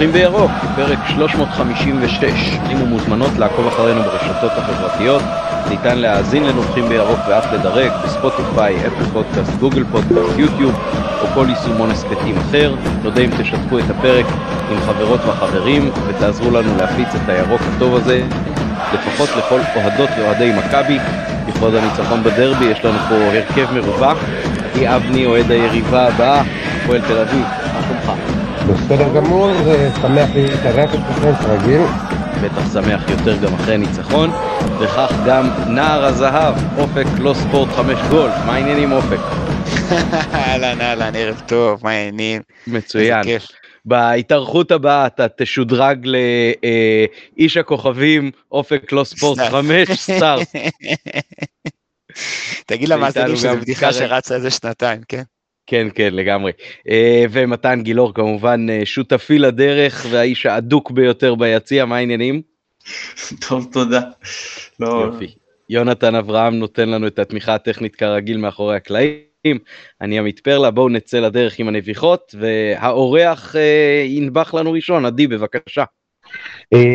נובחים בירוק, פרק 356. שימו מוזמנות לעקוב אחרינו ברשתות החברתיות. ניתן להאזין לנובחים בירוק ואף לדרג בספוטיפיי, אפל פודקאסט, גוגל פודקאסט, יוטיוב או כל יישומון הספקים אחר. נודה אם תשתפו את הפרק עם חברות וחברים ותעזרו לנו להפיץ את הירוק הטוב הזה, לפחות לכל אוהדות ואוהדי מכבי. לכבוד הניצחון בדרבי יש לנו פה הרכב מרווח. עדי אבני אוהד היריבה הבאה, הפועל תל אביב? בסדר גמור, ושמח להתארח אצלכם כרגיל. בטח שמח יותר גם אחרי הניצחון, וכך גם נער הזהב, אופק לא ספורט חמש גול, מה העניינים אופק? אהלן אהלן ערב טוב מה העניינים? מצוין. בהתארכות הבאה אתה תשודרג לאיש הכוכבים אופק לא ספורט חמש סטארט. תגיד למאזינים שזו בדיחה שרצה איזה שנתיים כן. כן כן לגמרי ומתן גילאור כמובן שותפי לדרך והאיש האדוק ביותר ביציע מה העניינים? טוב תודה. לא... יופי. יונתן אברהם נותן לנו את התמיכה הטכנית כרגיל מאחורי הקלעים. אני עמית פרלה בואו נצא לדרך עם הנביחות והאורח אה, ינבח לנו ראשון עדי בבקשה.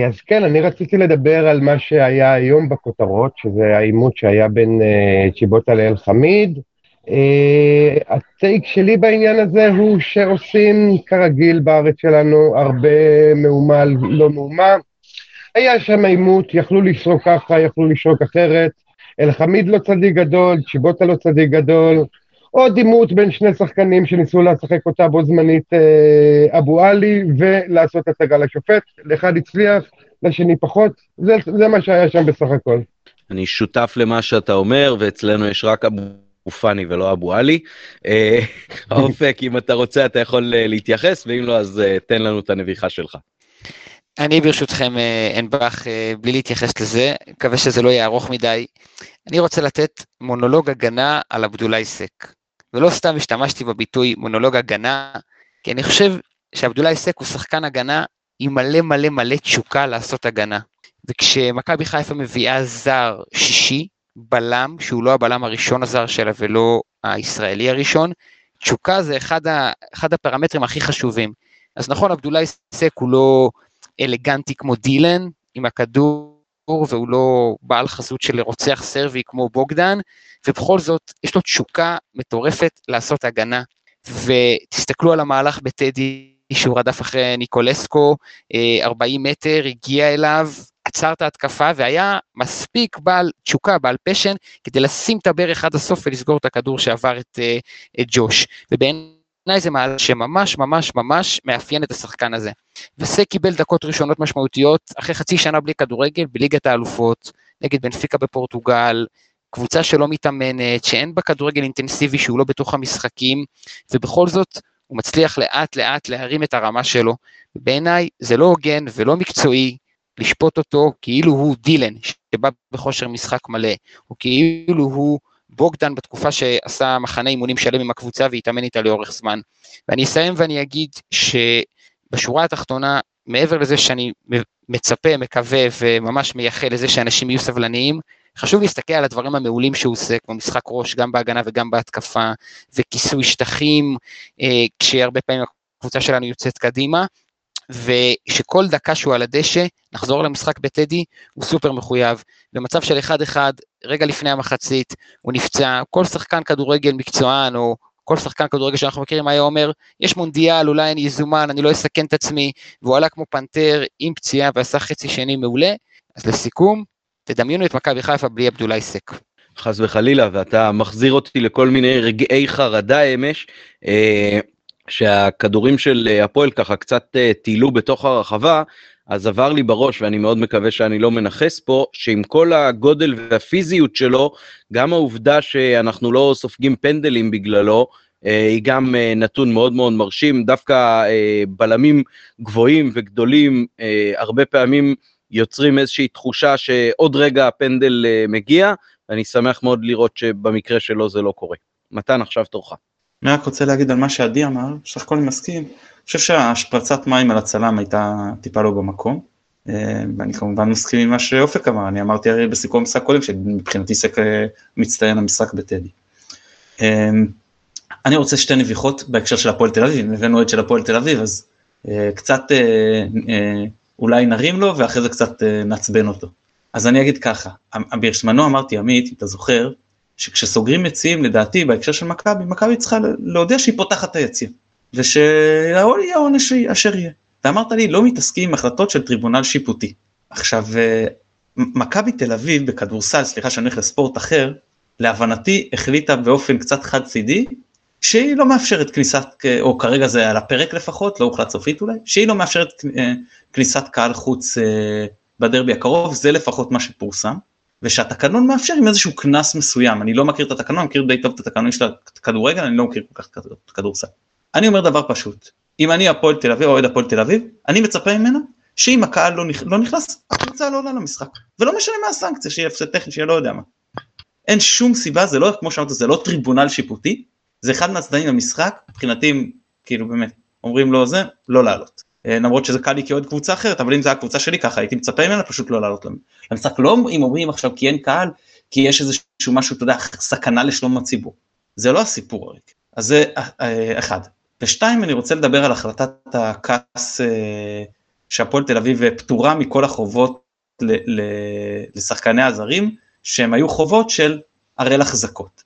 אז כן אני רציתי לדבר על מה שהיה היום בכותרות שזה העימות שהיה בין אה, צ'יבוטה לאל חמיד. Uh, הטייק שלי בעניין הזה הוא שעושים כרגיל בארץ שלנו הרבה מהומה על לא מהומה. היה שם עימות, יכלו לשרוק ככה, יכלו לשרוק אחרת. אלחמיד לא צדיק גדול, צ'יבוטה לא צדיק גדול. עוד עימות בין שני שחקנים שניסו לשחק אותה בו זמנית uh, אבו עלי ולעשות הצגה לשופט. לאחד הצליח, לשני פחות. זה, זה מה שהיה שם בסך הכל. אני שותף למה שאתה אומר, ואצלנו יש רק אבו הוא פאני ולא אבו עלי. אופק, אם אתה רוצה אתה יכול להתייחס, ואם לא אז תן לנו את הנביחה שלך. אני ברשותכם אנבח בלי להתייחס לזה, מקווה שזה לא יהיה ארוך מדי. אני רוצה לתת מונולוג הגנה על עבדולאי סק. ולא סתם השתמשתי בביטוי מונולוג הגנה, כי אני חושב שעבדולאי סק הוא שחקן הגנה עם מלא מלא מלא תשוקה לעשות הגנה. וכשמכבי חיפה מביאה זר שישי, בלם, שהוא לא הבלם הראשון הזר שלה ולא הישראלי הראשון, תשוקה זה אחד, ה, אחד הפרמטרים הכי חשובים. אז נכון, עבדולאי סק הוא לא אלגנטי כמו דילן עם הכדור, והוא לא בעל חזות של רוצח סרבי כמו בוגדן, ובכל זאת יש לו תשוקה מטורפת לעשות הגנה. ותסתכלו על המהלך בטדי, שהוא רדף אחרי ניקולסקו, 40 מטר, הגיע אליו, עצר את ההתקפה והיה מספיק בעל תשוקה, בעל פשן, כדי לשים את הברך עד הסוף ולסגור את הכדור שעבר את, את ג'וש. ובעיניי זה מהלך שממש ממש ממש מאפיין את השחקן הזה. וסק קיבל דקות ראשונות משמעותיות אחרי חצי שנה בלי כדורגל בליגת האלופות, נגד בנפיקה בפורטוגל, קבוצה שלא מתאמנת, שאין בה כדורגל אינטנסיבי שהוא לא בתוך המשחקים, ובכל זאת הוא מצליח לאט לאט להרים את הרמה שלו. בעיניי זה לא הוגן ולא מקצועי לשפוט אותו כאילו הוא דילן, שבא בכושר משחק מלא, או כאילו הוא בוגדן בתקופה שעשה מחנה אימונים שלם עם הקבוצה והתאמן איתה לאורך זמן. ואני אסיים ואני אגיד שבשורה התחתונה, מעבר לזה שאני מצפה, מקווה וממש מייחל לזה שאנשים יהיו סבלניים, חשוב להסתכל על הדברים המעולים שהוא עושה, כמו משחק ראש, גם בהגנה וגם בהתקפה, וכיסוי שטחים, אה, כשהרבה פעמים הקבוצה שלנו יוצאת קדימה, ושכל דקה שהוא על הדשא, נחזור למשחק בטדי, הוא סופר מחויב. במצב של 1-1, רגע לפני המחצית, הוא נפצע, כל שחקן כדורגל מקצוען, או כל שחקן כדורגל שאנחנו מכירים היה אומר, יש מונדיאל, אולי אני אזומן, אני לא אסכן את עצמי, והוא עלה כמו פנתר עם פציעה ועשה חצי שני מעולה. אז לסיכום, תדמיינו את מכבי חיפה בלי עבדולאי סק. חס וחלילה, ואתה מחזיר אותי לכל מיני רגעי חרדה אמש. אה, שהכדורים של הפועל ככה קצת טיילו בתוך הרחבה, אז עבר לי בראש, ואני מאוד מקווה שאני לא מנכס פה, שעם כל הגודל והפיזיות שלו, גם העובדה שאנחנו לא סופגים פנדלים בגללו, היא גם נתון מאוד מאוד מרשים, דווקא בלמים גבוהים וגדולים הרבה פעמים יוצרים איזושהי תחושה שעוד רגע הפנדל מגיע, ואני שמח מאוד לראות שבמקרה שלו זה לא קורה. מתן, עכשיו תורך. אני רק רוצה להגיד על מה שעדי אמר, סך הכל אני מסכים, חושב שהשפרצת מים על הצלם הייתה טיפה לא במקום, אה, ואני כמובן מסכים עם מה שאופק אמר, אני אמרתי הרי בסיכום המשחק קודם שמבחינתי סק מצטיין המשחק בטדי. אה, אני רוצה שתי נביחות בהקשר של הפועל תל אביב, הבאנו את של הפועל תל אביב אז אה, קצת אולי נרים לו ואחרי זה קצת נעצבן אותו. אז אני אגיד ככה, בזמנו אמרתי עמית, אתה זוכר, שכשסוגרים יציאים לדעתי בהקשר של מכבי, מכבי צריכה להודיע שהיא פותחת את היציאה, ושיהיה העונש אשר יהיה. ואמרת לי, לא מתעסקים עם החלטות של טריבונל שיפוטי. עכשיו, אה, מכבי תל אביב בכדורסל, סליחה שאני הולך לספורט אחר, להבנתי החליטה באופן קצת חד צידי, שהיא לא מאפשרת כניסת, או כרגע זה על הפרק לפחות, לא הוחלט סופית אולי, שהיא לא מאפשרת אה, כניסת קהל חוץ אה, בדרבי הקרוב, זה לפחות מה שפורסם, ושהתקנון מאפשר עם איזשהו קנס מסוים, אני לא מכיר את התקנון, אני מכיר די טוב את התקנון של הכדורגל, אני לא מכיר כל כך את הכדורסל. אני אומר דבר פשוט, אם אני הפועל תל אביב, אוהד הפועל תל אביב, אני מצפה ממנה שאם הקהל לא, נכ... לא נכנס, הקבוצה לא עולה למשחק. ולא משנה מה הסנקציה, שיהיה הפסד טכני, שיהיה לא יודע מה. אין שום סיבה, זה לא, כמו שאמרת, זה לא טריבונל שיפוטי, זה אחד מהצדדים למשחק, מבחינתי, כאילו באמת, אומרים לו זה, לא לעלות. אה, למרות שזה קל לי כאוהד קבוצה אחרת, אבל אם זה הקבוצה שלי ככה, הייתי מצפה ממנה פשוט לא לעלות למשחק. לא אם אומרים עכשיו כי אין קהל, כי יש איזשהו משהו, אתה יודע, סכנה לשלום הציבור. זה לא הסיפור הרי. אז זה אה, אחד. ושתיים, אני רוצה לדבר על החלטת הכעס שהפועל תל אביב פטורה מכל החובות לשחקני הזרים, שהם היו חובות של הראל החזקות.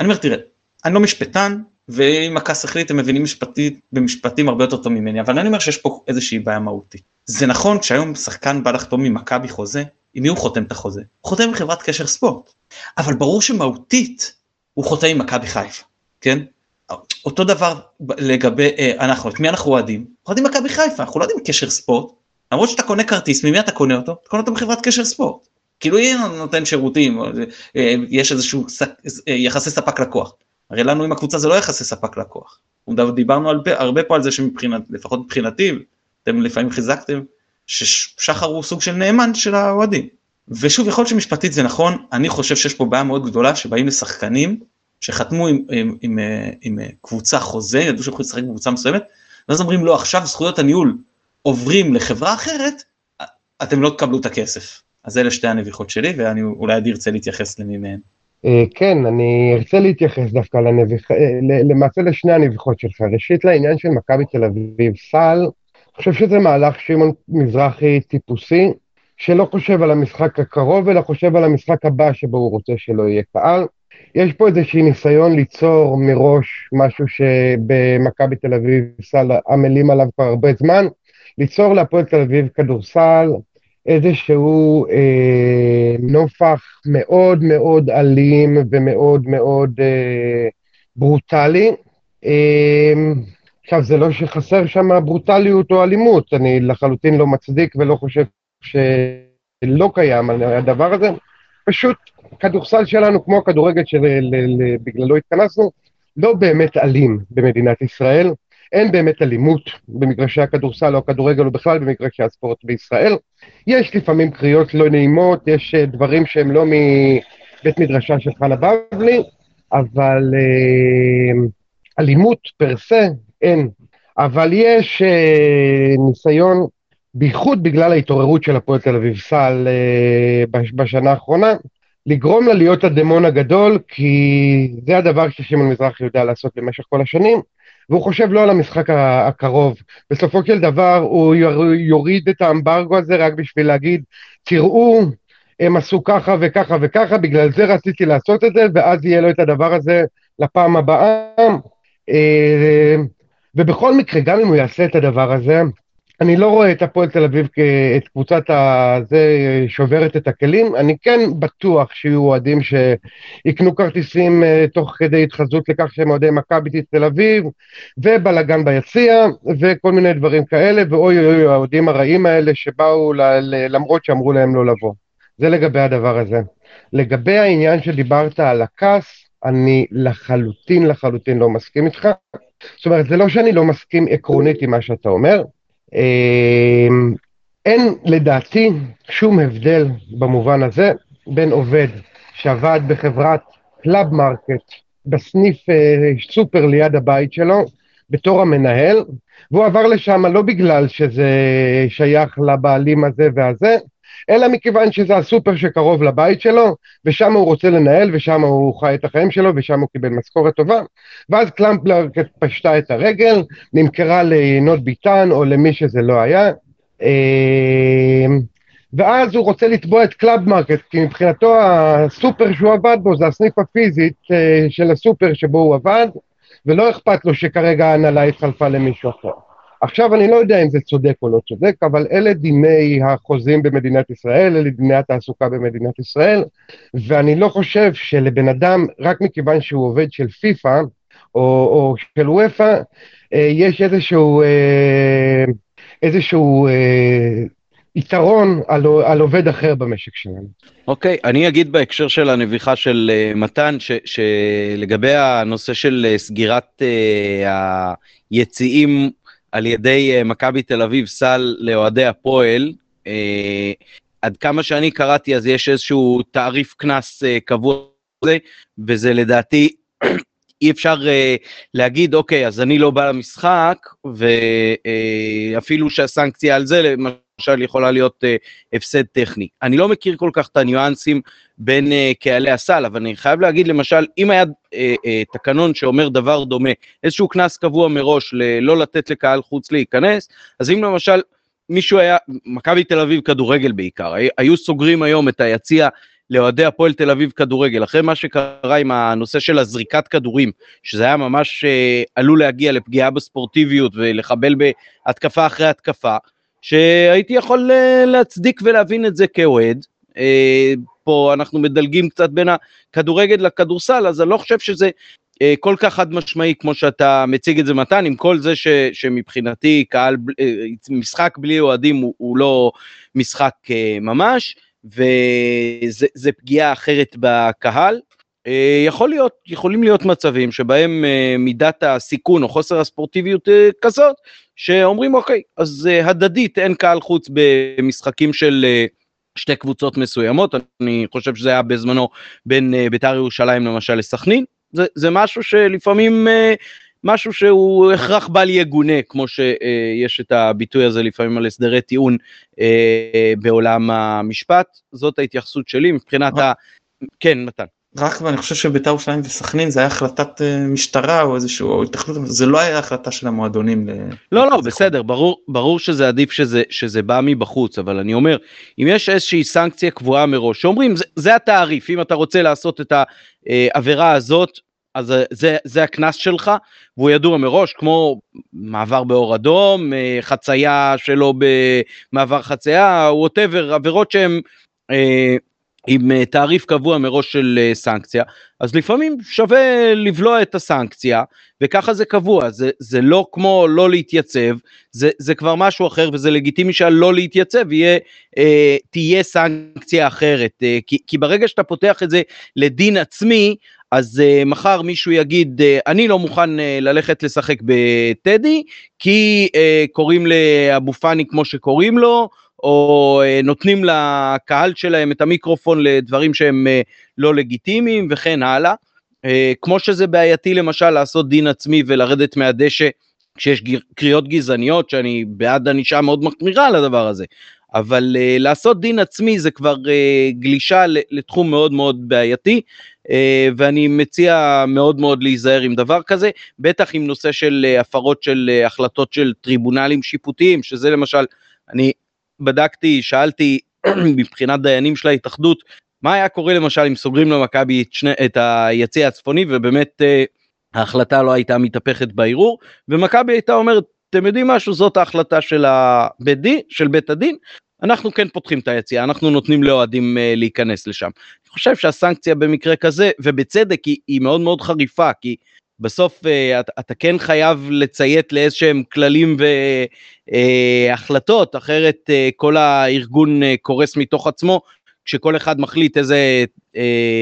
אני אומר, תראה, אני לא משפטן, ואם הכעס החליט הם מבינים משפטית, במשפטים הרבה יותר טוב ממני, אבל אני אומר שיש פה איזושהי בעיה מהותית. זה נכון שהיום שחקן בא לחתום ממכבי חוזה, עם מי הוא חותם את החוזה? הוא חותם עם חברת קשר ספורט. אבל ברור שמהותית הוא חותם עם מכבי חיפה, כן? אותו דבר לגבי אה, אנחנו, את מי אנחנו אוהדים? אוהדים מכבי חיפה, אנחנו לא יודעים קשר ספורט, למרות שאתה קונה כרטיס, ממי אתה קונה אותו? אתה קונה אותו בחברת קשר ספורט. כאילו היא נותן שירותים, אה, יש איזשהו אה, יחסי ספק לקוח. הרי לנו עם הקבוצה זה לא יחסי ספק לקוח. דיברנו הרבה, הרבה פה על זה שמבחינת, לפחות מבחינתי, אתם לפעמים חיזקתם, ששחר הוא סוג של נאמן של האוהדים. ושוב, יכול להיות שמשפטית זה נכון, אני חושב שיש פה בעיה מאוד גדולה שבאים לשחקנים שחתמו עם, עם, עם, עם קבוצה חוזה, ידעו שהם יכולים לשחק בקבוצה מסוימת, ואז אומרים לא, עכשיו זכויות הניהול עוברים לחברה אחרת, אתם לא תקבלו את הכסף. אז אלה שתי הנביחות שלי, ואני אולי עדי ארצה להתייחס למי מהן. אה, כן, אני ארצה להתייחס דווקא לנביח... אה, למעשה לשני הנביחות שלך. ראשית, לעניין של מכבי תל אביב, סל, אני חושב שזה מהלך שמעון מזרחי טיפוסי, שלא חושב על המשחק הקרוב, אלא חושב על המשחק הבא שבו הוא רוצה שלא יהיה קהל. יש פה איזשהי ניסיון ליצור מראש משהו שבמכבי תל אביב סל עמלים עליו כבר הרבה זמן, ליצור להפועל תל אביב כדורסל איזשהו אה, נופח מאוד מאוד אלים ומאוד מאוד אה, ברוטלי. אה, עכשיו, זה לא שחסר שם ברוטליות או אלימות, אני לחלוטין לא מצדיק ולא חושב שלא קיים הדבר הזה, פשוט הכדורסל שלנו, כמו הכדורגל שבגללו התכנסנו, לא באמת אלים במדינת ישראל. אין באמת אלימות במגרשי הכדורסל או הכדורגל או בכלל במגרשי הספורט בישראל. יש לפעמים קריאות לא נעימות, יש אה, דברים שהם לא מבית מדרשה של חנה בבלי, אבל אה, אלימות פר סה אין. אבל יש אה, ניסיון, בייחוד בגלל ההתעוררות של הפועל תל אביב סל אה, בשנה האחרונה, לגרום לה להיות הדמון הגדול, כי זה הדבר ששמעון מזרחי יודע לעשות במשך כל השנים, והוא חושב לא על המשחק הקרוב. בסופו של דבר הוא יוריד את האמברגו הזה רק בשביל להגיד, תראו, הם עשו ככה וככה וככה, בגלל זה רציתי לעשות את זה, ואז יהיה לו את הדבר הזה לפעם הבאה. אה, ובכל מקרה, גם אם הוא יעשה את הדבר הזה, אני לא רואה את הפועל תל אביב כאת קבוצת הזה שוברת את הכלים, אני כן בטוח שיהיו אוהדים שיקנו כרטיסים uh, תוך כדי התחזות לכך שהם אוהדי מכבי תל אביב, ובלאגן ביציע, וכל מיני דברים כאלה, ואוי אוי אוי האוהדים הרעים האלה שבאו ל- ל- למרות שאמרו להם לא לבוא. זה לגבי הדבר הזה. לגבי העניין שדיברת על הכעס, אני לחלוטין לחלוטין לא מסכים איתך. זאת אומרת, זה לא שאני לא מסכים עקרונית עם מה שאתה אומר, אין לדעתי שום הבדל במובן הזה בין עובד שעבד בחברת קלאב מרקט בסניף אה, סופר ליד הבית שלו בתור המנהל, והוא עבר לשם לא בגלל שזה שייך לבעלים הזה והזה, אלא מכיוון שזה הסופר שקרוב לבית שלו, ושם הוא רוצה לנהל, ושם הוא חי את החיים שלו, ושם הוא קיבל משכורת טובה. ואז קלאב מרקט פשטה את הרגל, נמכרה ליינות ביטן, או למי שזה לא היה. אה, ואז הוא רוצה לתבוע את קלאב מרקט, כי מבחינתו הסופר שהוא עבד בו זה הסניף הפיזית אה, של הסופר שבו הוא עבד, ולא אכפת לו שכרגע ההנהלה התחלפה למישהו אחר. עכשיו אני לא יודע אם זה צודק או לא צודק, אבל אלה דיני החוזים במדינת ישראל, אלה דיני התעסוקה במדינת ישראל, ואני לא חושב שלבן אדם, רק מכיוון שהוא עובד של פיפ"א או, או של וופא, אה, יש איזשהו, אה, איזשהו יתרון על, על עובד אחר במשק שלנו. אוקיי, okay, אני אגיד בהקשר של הנביכה של uh, מתן, ש, שלגבי הנושא של סגירת uh, היציאים על ידי uh, מכבי תל אביב סל לאוהדי הפועל, uh, עד כמה שאני קראתי אז יש איזשהו תעריף קנס uh, קבוע לזה, וזה לדעתי אי אפשר להגיד, אוקיי, אז אני לא בא למשחק, ואפילו שהסנקציה על זה, למשל יכולה להיות uh, הפסד טכני. אני לא מכיר כל כך את הניואנסים בין uh, קהלי הסל, אבל אני חייב להגיד למשל, אם היה uh, uh, תקנון שאומר דבר דומה, איזשהו קנס קבוע מראש לא לתת לקהל חוץ להיכנס, אז אם למשל מישהו היה, מכבי תל אביב כדורגל בעיקר, היו סוגרים היום את היציע לאוהדי הפועל תל אביב כדורגל, אחרי מה שקרה עם הנושא של הזריקת כדורים, שזה היה ממש אה, עלול להגיע לפגיעה בספורטיביות ולחבל בהתקפה אחרי התקפה, שהייתי יכול אה, להצדיק ולהבין את זה כאוהד. אה, פה אנחנו מדלגים קצת בין הכדורגל לכדורסל, אז אני לא חושב שזה אה, כל כך חד משמעי כמו שאתה מציג את זה מתן, עם כל זה ש, שמבחינתי קהל, משחק בלי אוהדים הוא, הוא לא משחק ממש. וזה פגיעה אחרת בקהל. יכול להיות, יכולים להיות מצבים שבהם מידת הסיכון או חוסר הספורטיביות כזאת, שאומרים אוקיי, אז הדדית אין קהל חוץ במשחקים של שתי קבוצות מסוימות, אני חושב שזה היה בזמנו בין בית"ר ירושלים למשל לסכנין, זה, זה משהו שלפעמים משהו שהוא הכרח בל יגונה, כמו שיש את הביטוי הזה לפעמים על הסדרי טיעון אה, בעולם המשפט. זאת ההתייחסות שלי מבחינת ה... כן, מתן. רק ואני חושב שבית"ר ירושלים וסכנין זה היה החלטת אה, משטרה או איזשהו או התאחדות זה לא היה החלטה של המועדונים. לא לא בסדר ברור ברור שזה עדיף שזה שזה בא מבחוץ אבל אני אומר אם יש איזושהי סנקציה קבועה מראש שאומרים זה, זה התעריף אם אתה רוצה לעשות את העבירה הזאת אז זה, זה הקנס שלך, והוא ידוע מראש, כמו מעבר באור אדום, אה, חצייה שלו במעבר חצייה, ווטאבר, עבירות שהן אה, עם אה, תעריף קבוע מראש של אה, סנקציה, אז לפעמים שווה לבלוע את הסנקציה, וככה זה קבוע, זה, זה לא כמו לא להתייצב, זה, זה כבר משהו אחר, וזה לגיטימי שעל לא להתייצב יהיה, אה, תהיה סנקציה אחרת, אה, כי, כי ברגע שאתה פותח את זה לדין עצמי, אז uh, מחר מישהו יגיד, uh, אני לא מוכן uh, ללכת לשחק בטדי, כי uh, קוראים לאבו פאני כמו שקוראים לו, או uh, נותנים לקהל שלהם את המיקרופון לדברים שהם uh, לא לגיטימיים וכן הלאה. Uh, כמו שזה בעייתי למשל לעשות דין עצמי ולרדת מהדשא כשיש קריאות גזעניות, שאני בעד ענישה מאוד מחמירה על הדבר הזה. אבל לעשות דין עצמי זה כבר גלישה לתחום מאוד מאוד בעייתי, uh, ואני מציע מאוד מאוד להיזהר עם דבר כזה, בטח עם נושא של uh, הפרות של uh, החלטות של טריבונלים שיפוטיים, שזה למשל, אני בדקתי, שאלתי מבחינת דיינים של ההתאחדות, מה היה קורה למשל אם סוגרים למכבי את, את היציא הצפוני, ובאמת uh, ההחלטה לא הייתה מתהפכת בערעור, ומכבי הייתה אומרת, אתם יודעים משהו, זאת ההחלטה של, הבית דין, של בית הדין, אנחנו כן פותחים את היציאה, אנחנו נותנים לאוהדים uh, להיכנס לשם. אני חושב שהסנקציה במקרה כזה, ובצדק, היא, היא מאוד מאוד חריפה, כי בסוף uh, אתה, אתה כן חייב לציית לאיזשהם כללים והחלטות, uh, אחרת uh, כל הארגון קורס מתוך עצמו, כשכל אחד מחליט איזה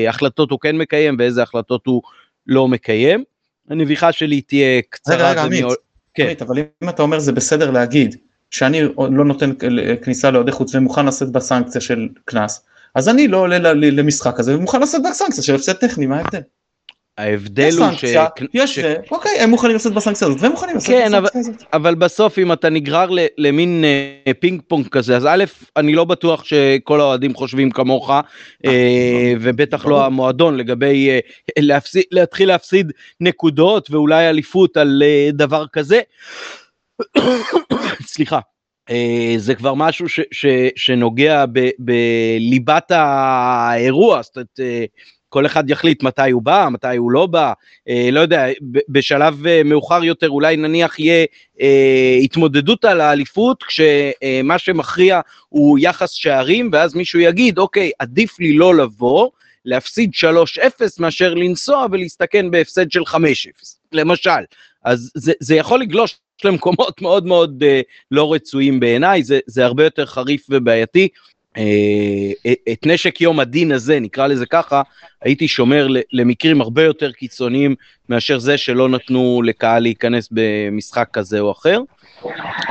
החלטות הוא כן מקיים ואיזה החלטות הוא לא מקיים. הנביכה שלי תהיה קצרה. רגע, רגע, עמית, כן. עמית, אבל אם אתה אומר זה בסדר להגיד, שאני לא נותן כניסה לאוהדי חוץ ומוכן לשאת בסנקציה של קנס, אז אני לא עולה למשחק הזה ומוכן לשאת בסנקציה של הפסד טכני, מה ההבדל? ההבדל יש הוא סנקציה, ש... יש ש- זה, אוקיי, הם מוכנים לעשות בסנקציה הזאת, והם מוכנים לעשות כן, אבל- בסנקציה הזאת. אבל בסוף אם אתה נגרר ל- למין אה, פינג פונג כזה, אז א', אני לא בטוח שכל האוהדים חושבים כמוך, אה, ובטח. לא המועדון לגבי אה, להפסיד, להתחיל להפסיד נקודות ואולי אליפות על אה, דבר כזה. סליחה. זה כבר משהו ש, ש, שנוגע ב, בליבת האירוע, זאת אומרת, כל אחד יחליט מתי הוא בא, מתי הוא לא בא, אה, לא יודע, בשלב אה, מאוחר יותר אולי נניח יהיה אה, התמודדות על האליפות, כשמה שמכריע הוא יחס שערים, ואז מישהו יגיד, אוקיי, עדיף לי לא לבוא, להפסיד 3-0 מאשר לנסוע ולהסתכן בהפסד של 5-0, למשל. אז זה, זה יכול לגלוש למקומות מאוד מאוד אה, לא רצויים בעיניי, זה, זה הרבה יותר חריף ובעייתי. אה, את נשק יום הדין הזה, נקרא לזה ככה, הייתי שומר למקרים הרבה יותר קיצוניים מאשר זה שלא נתנו לקהל להיכנס במשחק כזה או אחר.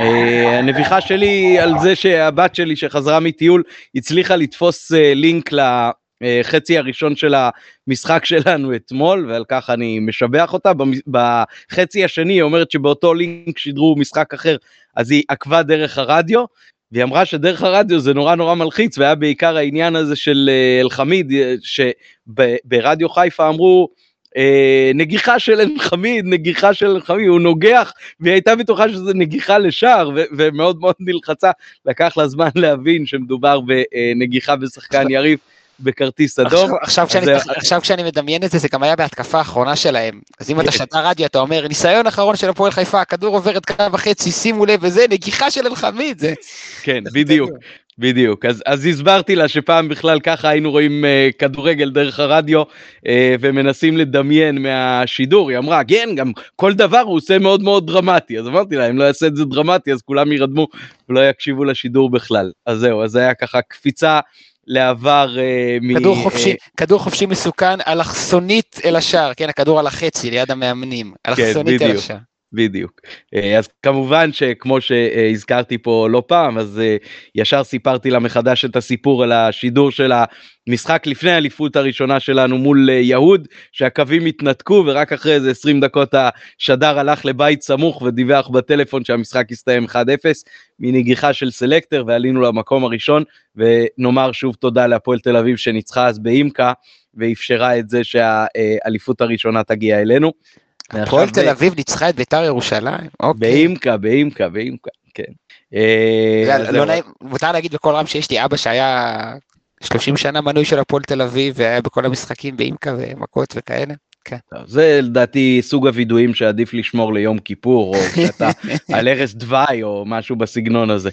אה, הנביכה שלי על זה שהבת שלי שחזרה מטיול הצליחה לתפוס אה, לינק לחצי הראשון של המשחק שלנו אתמול ועל כך אני משבח אותה. בחצי השני היא אומרת שבאותו לינק שידרו משחק אחר אז היא עקבה דרך הרדיו והיא אמרה שדרך הרדיו זה נורא נורא מלחיץ והיה בעיקר העניין הזה של אה, אלחמיד אה, שברדיו חיפה אמרו אה, נגיחה של אלחמיד, נגיחה של אלחמיד, הוא נוגח, והיא הייתה בטוחה שזה נגיחה לשער, ומאוד מאוד נלחצה, לקח לה זמן להבין שמדובר בנגיחה בשחקן יריב בכרטיס אדום. עכשיו, עכשיו, כשאני, זה- עכשיו כשאני מדמיין את זה, זה גם היה בהתקפה האחרונה שלהם. אז אם אתה שתה רדיו, אתה אומר, ניסיון אחרון של הפועל חיפה, הכדור עובר את קו החצי, שימו לב, וזה נגיחה של אלחמיד. זה... כן, בדיוק, בדיוק. אז, אז הסברתי לה שפעם בכלל ככה היינו רואים uh, כדורגל דרך הרדיו uh, ומנסים לדמיין מהשידור. היא אמרה, כן, גם כל דבר הוא עושה מאוד מאוד דרמטי. אז אמרתי לה, אם לא יעשה את זה דרמטי, אז כולם יירדמו ולא יקשיבו לשידור בכלל. אז זהו, אז זה היה ככה קפיצה לעבר uh, מ... כדור אה, חופשי, כדור חופשי מסוכן, אלכסונית אל השער, כן, הכדור על החצי, ליד המאמנים. אלכסונית אל בדיוק. השער. בדיוק. אה, אז כמובן שכמו שהזכרתי פה לא פעם, אז אה, ישר סיפרתי לה מחדש את הסיפור על השידור של המשחק לפני האליפות הראשונה שלנו מול אה, יהוד, שהקווים התנתקו ורק אחרי איזה 20 דקות השדר הלך לבית סמוך ודיווח בטלפון שהמשחק הסתיים 1-0 מנגיחה של סלקטר ועלינו למקום הראשון, ונאמר שוב תודה להפועל תל אביב שניצחה אז באימקה ואפשרה את זה שהאליפות הראשונה תגיע אלינו. הפועל תל אביב ניצחה את ביתר ירושלים? אוקיי. באימקה, באימקה, באימקה, כן. אה, לא. נעים, מותר להגיד בקול רם שיש לי אבא שהיה 30 שנה מנוי של הפועל תל אביב והיה בכל המשחקים באימקה ומכות וכאלה. טוב, זה לדעתי סוג הווידואים שעדיף לשמור ליום כיפור, או כשאתה על ערש דווי, או משהו בסגנון הזה.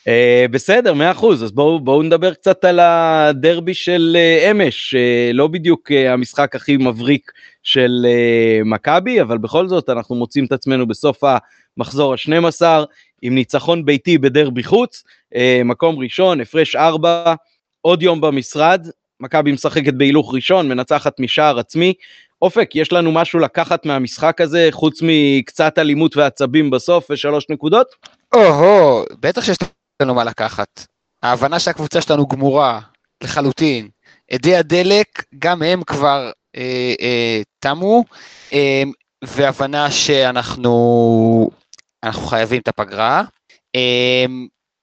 Uh, בסדר, מאה אחוז, אז בואו בואו נדבר קצת על הדרבי של uh, אמש, uh, לא בדיוק uh, המשחק הכי מבריק של uh, מכבי, אבל בכל זאת אנחנו מוצאים את עצמנו בסוף המחזור ה-12 עם ניצחון ביתי בדרבי חוץ, uh, מקום ראשון, הפרש 4, עוד יום במשרד, מכבי משחקת בהילוך ראשון, מנצחת משער עצמי. אופק, יש לנו משהו לקחת מהמשחק הזה, חוץ מקצת אלימות ועצבים בסוף ושלוש נקודות? או-הו, בטח שיש לנו מה לקחת. ההבנה שהקבוצה שלנו גמורה לחלוטין. אדי הדלק, גם הם כבר תמו, אה, והבנה שאנחנו אנחנו חייבים את הפגרה. אה,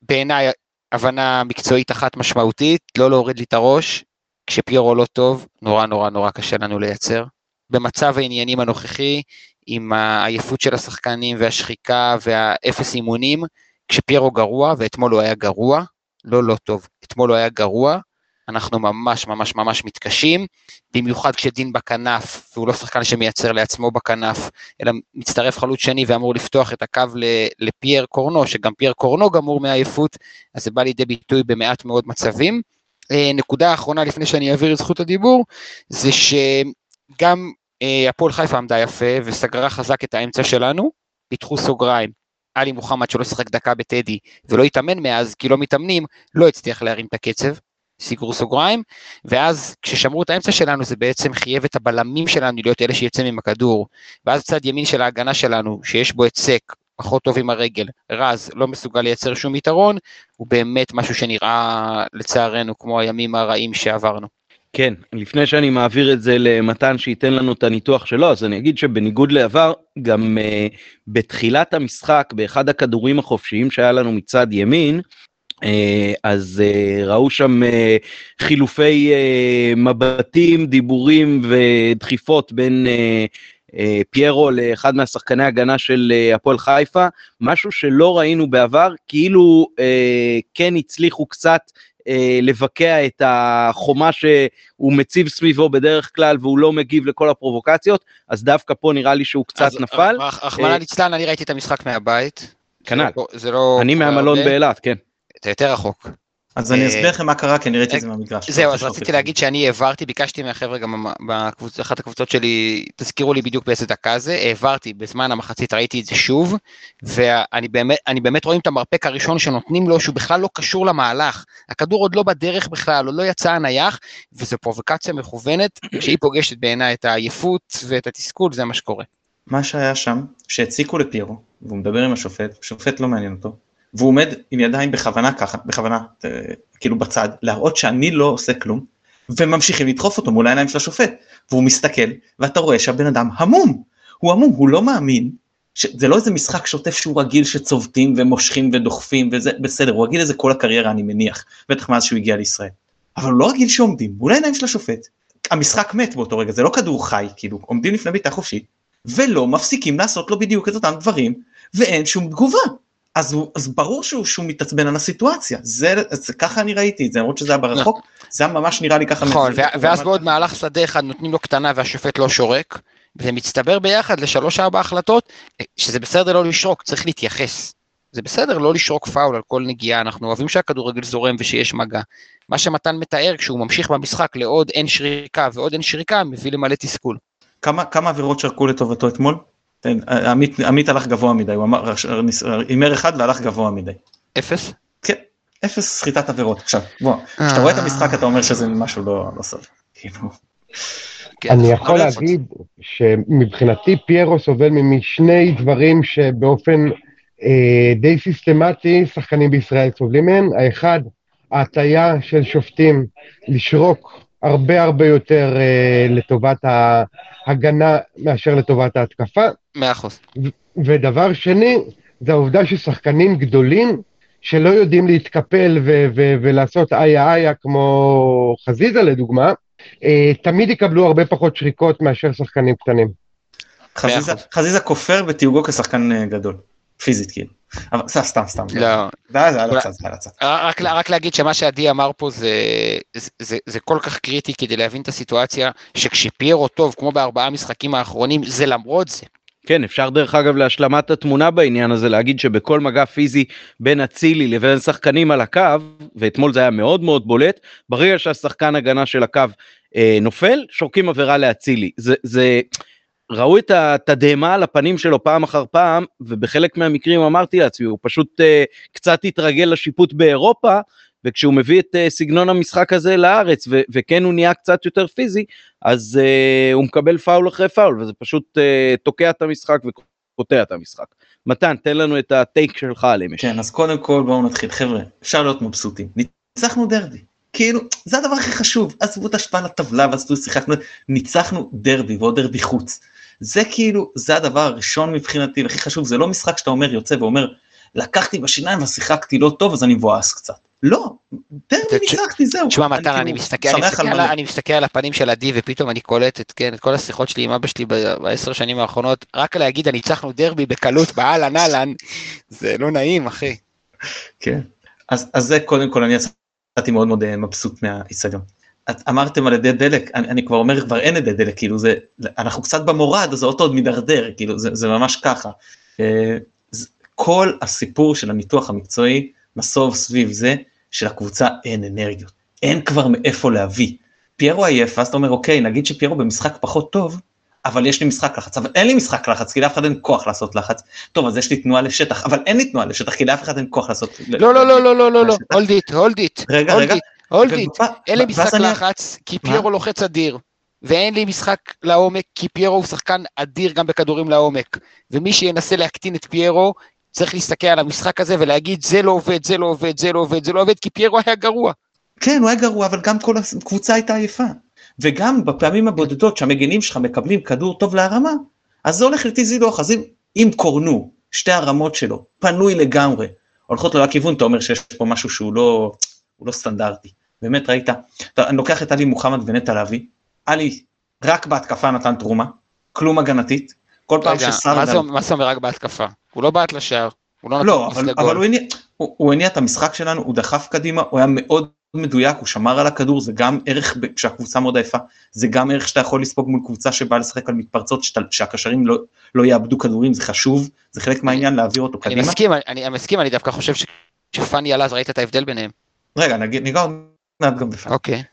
בעיניי הבנה מקצועית אחת משמעותית, לא להוריד לי את הראש, כשפיירו לא טוב, נורא נורא נורא קשה לנו לייצר. במצב העניינים הנוכחי, עם העייפות של השחקנים והשחיקה והאפס אימונים, כשפיירו גרוע, ואתמול הוא היה גרוע, לא לא טוב, אתמול הוא היה גרוע, אנחנו ממש ממש ממש מתקשים, במיוחד כשדין בכנף, והוא לא שחקן שמייצר לעצמו בכנף, אלא מצטרף חלוץ שני ואמור לפתוח את הקו לפייר קורנו, שגם פייר קורנו גמור מעייפות, אז זה בא לידי ביטוי במעט מאוד מצבים. נקודה אחרונה לפני שאני אעביר את זכות הדיבור, זה שגם הפועל חיפה עמדה יפה וסגרה חזק את האמצע שלנו, פיתחו סוגריים, עלי מוחמד שלא שיחק דקה בטדי ולא התאמן מאז כי לא מתאמנים, לא הצליח להרים את הקצב, סגרו סוגריים, ואז כששמרו את האמצע שלנו זה בעצם חייב את הבלמים שלנו להיות אלה שיצא עם הכדור, ואז צד ימין של ההגנה שלנו, שיש בו סק, פחות טוב עם הרגל, רז לא מסוגל לייצר שום יתרון, הוא באמת משהו שנראה לצערנו כמו הימים הרעים שעברנו. כן, לפני שאני מעביר את זה למתן שייתן לנו את הניתוח שלו, אז אני אגיד שבניגוד לעבר, גם uh, בתחילת המשחק, באחד הכדורים החופשיים שהיה לנו מצד ימין, אז uh, ראו שם uh, חילופי uh, מבטים, דיבורים ודחיפות בין uh, uh, פיירו לאחד מהשחקני הגנה של uh, הפועל חיפה, משהו שלא ראינו בעבר, כאילו uh, כן הצליחו קצת אה, לבקע את החומה שהוא מציב סביבו בדרך כלל והוא לא מגיב לכל הפרובוקציות, אז דווקא פה נראה לי שהוא קצת אז נפל. רחמנא ליצלן, אני ראיתי את המשחק מהבית. כנ"ל. זה לא- לא... אני מהמלון. באילת, כן. אתה יותר רחוק. אז אני אה, אסביר לכם מה קרה, כי אני ראיתי את זה מהמגרש. זהו, אז רציתי. להגיד שאני העברתי, ביקשתי מהחבר'ה גם בקבוצה, אחת הקבוצות שלי, תזכירו לי בדיוק באיזה דקה זה, העברתי בזמן המחצית, ראיתי את זה שוב, ואני באמת, אני באמת רואים את המרפק הראשון שנותנים לו, שהוא בכלל לא קשור למהלך. הכדור עוד לא בדרך בכלל, עוד לא יצא הנייח, וזו פרובוקציה מכוונת, שהיא פוגשת בעיניי את העייפות ואת התסכול, זה מה שקורה. מה שהיה שם, שהציקו לפיירו, והוא מדבר עם השופט, השופט לא מעניין אותו, והוא עומד עם ידיים בכוונה ככה, בכוונה, אה, כאילו בצד, להראות שאני לא עושה כלום, וממשיכים לדחוף אותו מול העיניים של השופט, והוא מסתכל, ואתה רואה שהבן אדם המום, הוא המום, הוא לא מאמין, זה לא איזה משחק שוטף שהוא רגיל שצובטים ומושכים ודוחפים וזה בסדר, הוא רגיל לזה כל הקריירה אני מניח, בטח מאז שהוא הגיע לישראל. אבל הוא לא רגיל שעומדים מול העיניים של השופט, המשחק מת באותו רגע, זה לא כדור חי, כאילו, עומדים לפני בעיטה חופשית, ולא מפסיקים לעשות לו בדיוק את אותם דברים, ואין שום תגובה. אז, הוא, אז ברור שהוא, שהוא מתעצבן על הסיטואציה, זה, זה ככה אני ראיתי את זה, למרות שזה היה ברחוק, זה היה ממש נראה לי ככה. נכון, ואז בעוד מהלך שדה אחד נותנים לו קטנה והשופט לא שורק, וזה מצטבר ביחד לשלוש ארבע החלטות, שזה בסדר לא לשרוק, צריך להתייחס. זה בסדר לא לשרוק פאול על כל נגיעה, אנחנו אוהבים שהכדורגל זורם ושיש מגע. מה שמתן מתאר כשהוא ממשיך במשחק לעוד אין שריקה ועוד אין שריקה, מביא למלא תסכול. כמה, כמה עבירות שרקו לטובתו אתמול? תן, עמית, עמית הלך גבוה מדי, הוא אמר, הימר אחד והלך גבוה מדי. אפס? כן, אפס סחיטת עבירות. עכשיו, בוא, כשאתה רואה את המשחק אתה אומר שזה משהו לא, לא סביר. כאילו, כן, אני. יכול להגיד שמבחינתי פיירו סובל משני דברים שבאופן אה, די סיסטמטי שחקנים בישראל סובלים מהם. האחד, ההטייה של שופטים לשרוק הרבה הרבה יותר אה, לטובת ההגנה מאשר לטובת ההתקפה. מאה אחוז. ודבר שני, זה העובדה ששחקנים גדולים שלא יודעים להתקפל ו- ו- ולעשות איה איה כמו חזיזה לדוגמה, אה, תמיד יקבלו הרבה פחות שריקות מאשר שחקנים קטנים. חזיזה. חזיזה כופר בתיוגו כשחקן אה, גדול, פיזית כאילו. סתם, סתם, סתם. לא. זה היה זה היה לצד, זה היה לצד. רק, רק להגיד שמה שעדי אמר פה זה, זה, זה, זה כל כך קריטי כדי להבין את הסיטואציה, שכשפיירו טוב, כמו בארבעה משחקים האחרונים, זה למרות זה. כן, אפשר דרך אגב להשלמת התמונה בעניין הזה להגיד שבכל מגע פיזי בין אצילי לבין שחקנים על הקו, ואתמול זה היה מאוד מאוד בולט, ברגע שהשחקן הגנה של הקו אה, נופל, שורקים עבירה לאצילי. זה, זה, ראו את התדהמה על הפנים שלו פעם אחר פעם, ובחלק מהמקרים אמרתי לעצמי, הוא פשוט אה, קצת התרגל לשיפוט באירופה, וכשהוא מביא את אה, סגנון המשחק הזה לארץ, ו- וכן הוא נהיה קצת יותר פיזי, אז uh, הוא מקבל פאול אחרי פאול, וזה פשוט uh, תוקע את המשחק וקוטע את המשחק. מתן, תן לנו את הטייק שלך על אמש. כן, אז קודם כל בואו נתחיל. חבר'ה, אפשר להיות מבסוטים. ניצחנו דרבי. כאילו, זה הדבר הכי חשוב. עזבו את השפעה לטבלה ועזבו, שיחקנו, ניצחנו דרבי ועוד דרבי חוץ. זה כאילו, זה הדבר הראשון מבחינתי והכי חשוב, זה לא משחק שאתה אומר, יוצא ואומר, לקחתי בשיניים ושיחקתי לא טוב אז אני מבואס קצת. לא, דרבי ניצחתי, זהו. תשמע מתן, כאילו אני מסתכל, אני מסתכל, על על, מלא. אני מסתכל על הפנים של עדי ופתאום אני קולט את, כן, את כל השיחות שלי עם אבא שלי בעשר שנים האחרונות, רק להגיד הניצחנו דרבי בקלות באהלן אהלן, זה לא נעים אחי. כן. אז, אז זה קודם כל אני יצאתי מאוד מאוד אה, מבסוט מהאיצטדיון. את אמרתם על ידי דלק, אני, אני כבר אומר כבר אין ידי דלק, כאילו זה, אנחנו קצת במורד אז האוטו עוד מידרדר, כאילו זה, זה ממש ככה. אה, כל הסיפור של הניתוח המקצועי נסוב סביב זה שלקבוצה אין אנרגיות, אין כבר מאיפה להביא. פיירו עייף, ואז אתה אומר אוקיי, נגיד שפיירו במשחק פחות טוב, אבל יש לי משחק לחץ, אבל אין לי משחק לחץ, כי לאף אחד אין כוח לעשות לחץ. טוב, אז יש לי תנועה לשטח, אבל אין לי תנועה לשטח, כי לאף אחד אין כוח לעשות... לא לא לא לא לא לא hold it, hold it, רגע, רגע. ובא- אין לי משחק לחץ, כי פיירו לוחץ אדיר, ואין לי משחק לעומק, כי פיירו הוא שחקן אדיר גם בכדורים לעומק, ומי שינסה להקטין את פיירו, צריך להסתכל על המשחק הזה ולהגיד זה לא עובד, זה לא עובד, זה לא עובד, זה לא עובד, כי פיירו היה גרוע. כן, הוא היה גרוע, אבל גם כל הקבוצה הייתה עייפה. וגם בפעמים הבודדות שהמגנים שלך מקבלים כדור טוב להרמה, אז זה הולך לטיזי זילוך, אז אם, אם קורנו, שתי הרמות שלו, פנוי לגמרי, הולכות לו לכיוון, אתה אומר שיש פה משהו שהוא לא, לא סטנדרטי. באמת ראית, אני לוקח את עלי מוחמד ונטע לביא, עלי רק בהתקפה נתן תרומה, כלום הגנתית, כל פעם שסרדל... מה זה אומר רק בהתקפה? הוא לא בעט לשער, הוא לא נתן לא, אבל, אבל הוא, הניע, הוא, הוא הניע את המשחק שלנו, הוא דחף קדימה, הוא היה מאוד מדויק, הוא שמר על הכדור, זה גם ערך כשהקבוצה מאוד עייפה, זה גם ערך שאתה יכול לספוג מול קבוצה שבאה לשחק על מתפרצות, שאתה, שהקשרים לא, לא יאבדו כדורים, זה חשוב, זה חלק מהעניין להעביר אותו קדימה. אני מסכים, אני, אני מסכים, אני דווקא חושב שפאני עלה, אז ראית את ההבדל ביניהם. רגע, ניגע עוד מעט גם בפאני. אוקיי.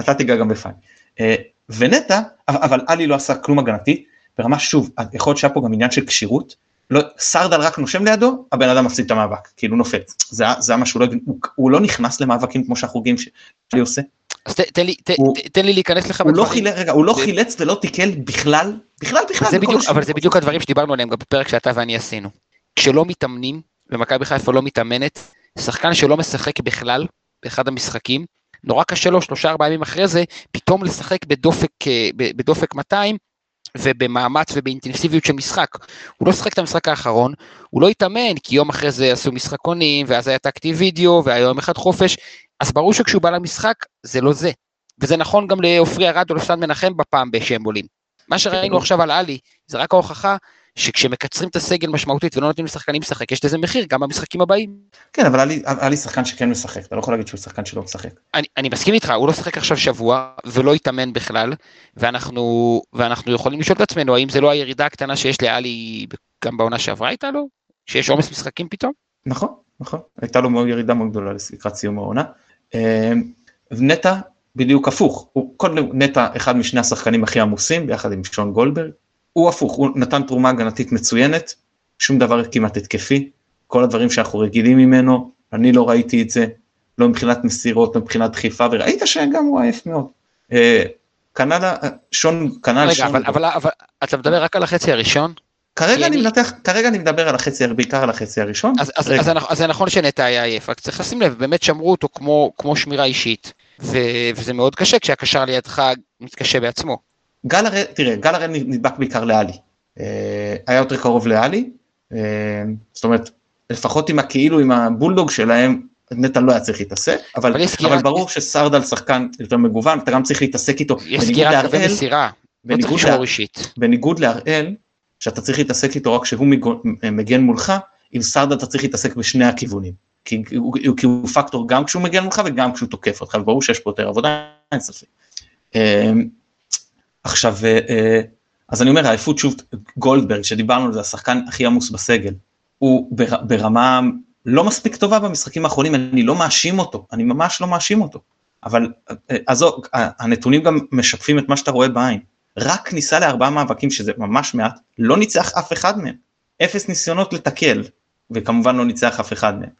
אתה תיגע גם בפאני. אה, ונטע, אבל עלי לא עשה כלום הגנתי, ברמה שוב, יכול להיות שהיה פה גם עניין של כשירות, לא, סרדל רק נושם לידו, הבן אדם מפסיד את המאבק, כאילו נופל. זה, זה מה שהוא לא, הוא, הוא לא נכנס למאבקים כמו שהחוגים שלי עושה. אז ת, תן, לי, ת, הוא, תן לי להיכנס לך בדברים. לא חיל, רגע, הוא לא זה... חילץ ולא תיקל בכלל, בכלל, בכלל. זה בדיוק, אבל זה בדיוק הדברים שדיברנו עליהם גם בפרק שאתה ואני עשינו. כשלא מתאמנים, ומכבי חיפה לא מתאמנת, שחקן שלא משחק בכלל, באחד המשחקים, נורא קשה לו שלושה ארבעה ימים אחרי זה, פתאום לשחק בדופק, אה, בדופק 200, ובמאמץ ובאינטנסיביות של משחק. הוא לא שחק את המשחק האחרון, הוא לא התאמן, כי יום אחרי זה עשו משחקונים, ואז היה טקטי וידאו, והיה יום אחד חופש, אז ברור שכשהוא בא למשחק, זה לא זה. וזה נכון גם לעופרי ארד או לסטן מנחם בפעם שהם עולים. מה שראינו עכשיו על עלי, זה רק ההוכחה שכשמקצרים את הסגל משמעותית ולא נותנים לשחקנים לשחק, יש לזה מחיר גם במשחקים הבאים. כן, אבל היה לי שחקן שכן משחק, אתה לא יכול להגיד שהוא שחקן שלא משחק. אני, אני מסכים איתך, הוא לא שחק עכשיו שבוע ולא התאמן בכלל, ואנחנו, ואנחנו יכולים לשאול את עצמנו האם זה לא הירידה הקטנה שיש לאלי גם בעונה שעברה הייתה לו? שיש עומס משחקים פתאום? נכון, נכון, הייתה לו ירידה מאוד גדולה לקראת סיום העונה. אה, נטע בדיוק הפוך, הוא קודם נטע אחד משני השחקנים הכי עמוסים ביחד עם שון גולדברג, הוא הפוך, הוא נתן תרומה הגנתית מצוינת, שום דבר כמעט התקפי, כל הדברים שאנחנו רגילים ממנו, אני לא ראיתי את זה, לא מבחינת מסירות, לא מבחינת דחיפה, וראית שגם הוא עייף מאוד. אה, קנדה, שון, קנדה, רגע, אבל, אבל, אבל אתה מדבר רק על החצי הראשון? כרגע אני, מנתח, כרגע אני מדבר על החצי, בעיקר על החצי הראשון. אז, אז, אז, אז זה נכון שנטע היה עייף, רק צריך לשים לב, באמת שמרו אותו כמו, כמו שמירה אישית, ו, וזה מאוד קשה כשהקשר לידך מתקשה בעצמו. גל הראל, תראה, גל הראל נדבק בעיקר לאלי. אה, היה יותר קרוב לאלי, אה, זאת אומרת, לפחות עם הכאילו, עם הבולדוג שלהם, נטע לא היה צריך להתעסק, אבל, אבל, אבל ברור שסרדל שחקן יותר מגוון, אתה גם צריך להתעסק איתו. יש סגירת קווי מסירה, לא צריך לשמור אישית. בניגוד להראל, שאתה צריך להתעסק איתו רק כשהוא מגן מולך, עם סרדל אתה צריך להתעסק בשני הכיוונים. כי הוא, כי הוא פקטור גם כשהוא מגן מולך וגם כשהוא תוקף אותך, וברור שיש פה יותר עבודה, אין ספק. עכשיו, אה, אה, אז אני אומר, העייפות שוב, גולדברג, שדיברנו על זה, השחקן הכי עמוס בסגל, הוא ברמה לא מספיק טובה במשחקים האחרונים, אני לא מאשים אותו, אני ממש לא מאשים אותו. אבל עזוב, אה, הנתונים גם משקפים את מה שאתה רואה בעין. רק כניסה לארבעה מאבקים, שזה ממש מעט, לא ניצח אף אחד מהם. אפס ניסיונות לתקל, וכמובן לא ניצח אף אחד מהם.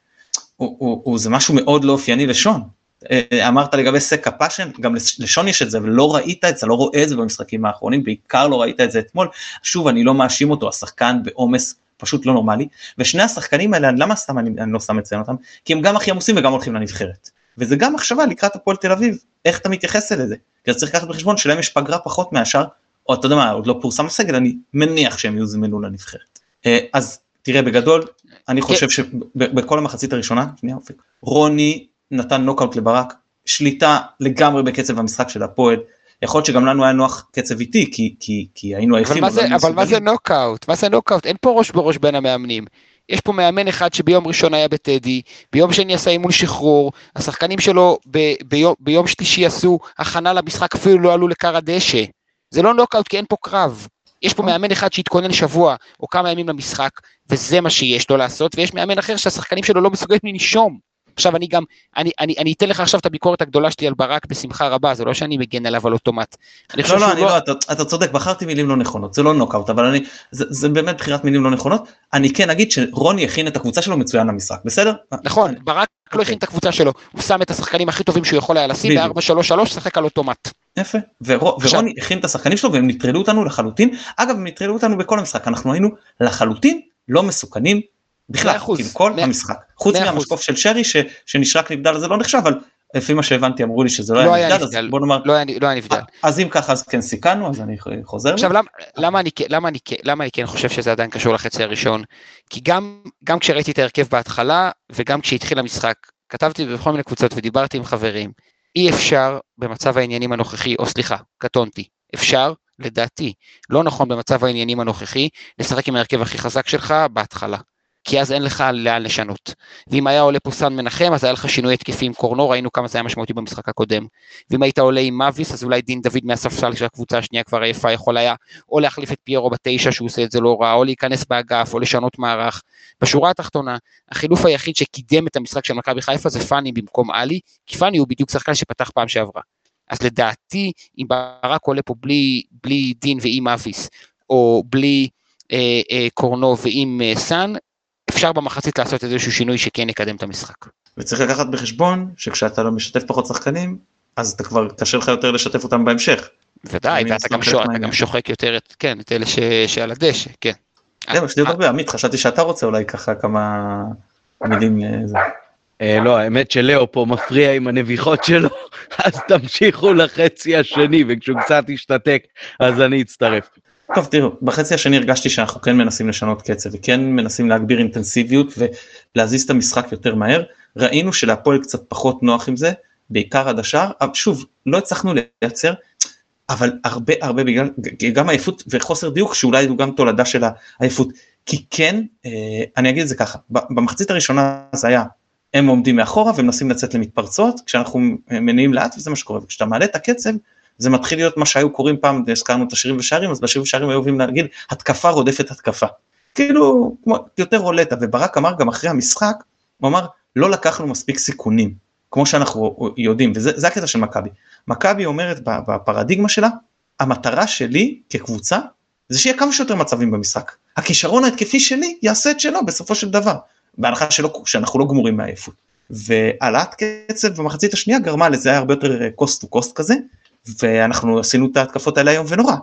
הוא, הוא, הוא, זה משהו מאוד לא אופייני לשון. אה, אמרת לגבי סק ה passion, גם לשון יש את זה, ולא ראית את זה, לא רואה את זה במשחקים האחרונים, בעיקר לא ראית את זה אתמול. שוב, אני לא מאשים אותו, השחקן בעומס פשוט לא נורמלי, ושני השחקנים האלה, למה סתם אני, אני לא סתם מציין אותם? כי הם גם הכי עמוסים וגם הולכים לנבחרת. וזה גם מחשבה לקראת הפועל תל אביב, איך אתה מתייחס לזה. כי צריך לקחת בחשבון שלהם יש פגרה פחות מהשאר, או אתה יודע מה, עוד לא פורסם הסגל, אני מניח שהם יוזמנו לנבחרת. אה, אז תראה, בגדול, אני חושב שבכל המחצית הראשונה, שנייה אופק, רוני נתן נוקאוט לברק, שליטה לגמרי בקצב המשחק של הפועל. יכול להיות שגם לנו היה נוח קצב איטי, כי, כי, כי היינו עייפים. אבל, אבל, אבל מה זה נוקאוט? מה זה נוקאוט? אין פה ראש בראש בין המאמנים. יש פה מאמן אחד שביום ראשון היה בטדי, ביום שני עשה אימון שחרור, השחקנים שלו ב, ביום, ביום שלישי עשו הכנה למשחק, אפילו לא עלו לכר הדשא. זה לא נוקאוט כי אין פה קרב. יש פה מאמן אחד שהתכונן שבוע או כמה ימים למשחק, וזה מה שיש לו לעשות, ויש מאמן אחר שהשחקנים שלו לא מסוגלים לנשום. עכשיו אני גם, אני, אני, אני אתן לך עכשיו את הביקורת הגדולה שלי על ברק בשמחה רבה, זה לא שאני מגן עליו על אוטומט. לא, לא, אני לא, לא אתה, אתה צודק, בחרתי מילים לא נכונות, זה לא נוקאוט, אבל אני, זה, זה באמת בחירת מילים לא נכונות. אני כן אגיד שרוני הכין את הקבוצה שלו מצוין למשחק, בסדר? נכון, ברק okay. לא הכין את הקבוצה שלו, הוא שם את השחקנים הכי טובים שהוא יכול היה לשים, ב-4-3-3, שחק על אוטומט. יפה, ורו, ורוני הכין את השחקנים שלו והם נטרלו אותנו לחלוטין, אגב הם נטרלו אותנו בכל המשחק, אנחנו היינו לחלוטין לא מסוכנים בכלל, כאילו כל המשחק, חוץ מהמשקוף של שרי ש, שנשרק נבדל זה לא נחשב, אבל לפי מה שהבנתי אמרו לי שזה לא, לא היה נבדל, אז. בוא נאמר, לא היה לא היה נבדל. אז אם ככה אז כן סיכנו, אז אני חוזר. עכשיו. למה, למה, אני, למה, אני, למה אני כן חושב שזה עדיין קשור לחצי הראשון? כי גם, גם כשראיתי את ההרכב בהתחלה וגם כשהתחיל המשחק, כתבתי בכל מיני קבוצות ודיברתי עם חברים, אי אפשר במצב העניינים הנוכחי, או סליחה, קטונתי, אפשר, לדעתי, לא נכון במצב העניינים הנוכחי, לשחק עם ההרכב הכי חזק שלך בהתחלה. כי אז אין לך לאן לשנות. ואם היה עולה פה סן מנחם, אז היה לך שינוי התקפי עם קורנו, ראינו כמה זה היה משמעותי במשחק הקודם. ואם היית עולה עם מאביס, אז אולי דין דוד מהספסל של הקבוצה השנייה כבר עייפה, יכול היה או להחליף את פיירו בתשע שהוא עושה את זה לא רע, או להיכנס באגף, או לשנות מערך. בשורה התחתונה, החילוף היחיד שקידם את המשחק של מכבי חיפה זה פאני במקום עלי, כי פאני הוא בדיוק שחקן שפתח פעם שעברה. אז לדעתי, אם ברק עולה פה בלי, בלי דין ועם אביס, או בלי אה, אה, קורנו ועם אה, סאן, אפשר במחצית לעשות איזשהו שינוי שכן יקדם את המשחק. וצריך לקחת בחשבון שכשאתה לא משתף פחות שחקנים, אז אתה כבר קשה לך יותר לשתף אותם בהמשך. ודאי, ואתה גם, שוח, אתה. גם שוחק יותר את, כן, את אלה ש, שעל הדשא, כן. לי עוד אה, הרבה, עמית, חשבתי שאתה רוצה אולי ככה כמה מילים. אה, זה. אה, לא, האמת שלאו פה מפריע עם הנביחות שלו, אז תמשיכו לחצי השני, וכשהוא קצת ישתתק, אז אני אצטרף. טוב תראו, בחצי השני הרגשתי שאנחנו כן מנסים לשנות קצב וכן מנסים להגביר אינטנסיביות ולהזיז את המשחק יותר מהר. ראינו שלהפועל קצת פחות נוח עם זה, בעיקר עד השאר, שוב, לא הצלחנו לייצר, אבל הרבה הרבה בגלל גם עייפות וחוסר דיוק שאולי הוא גם תולדה של העייפות. כי כן, אה, אני אגיד את זה ככה, במחצית הראשונה זה היה, הם עומדים מאחורה ומנסים לצאת למתפרצות, כשאנחנו מניעים לאט וזה מה שקורה, וכשאתה מעלה את הקצב, זה מתחיל להיות מה שהיו קוראים פעם, הזכרנו את השירים ושערים, אז בשירים ושערים היו אוהבים להגיד, התקפה רודפת התקפה. כאילו, כמו, יותר רולטה, וברק אמר גם אחרי המשחק, הוא אמר, לא לקחנו מספיק סיכונים, כמו שאנחנו יודעים, וזה זה הקטע של מכבי. מכבי אומרת בפרדיגמה שלה, המטרה שלי כקבוצה, זה שיהיה כמה שיותר מצבים במשחק. הכישרון ההתקפי שלי יעשה את שלו בסופו של דבר, בהנחה שלא, שאנחנו לא גמורים מעייפות. והעלאת קצב במחצית השנייה גרמה לזה היה הרבה יותר קוסט טו קוסט כזה, ואנחנו עשינו את ההתקפות האלה היום ונורא,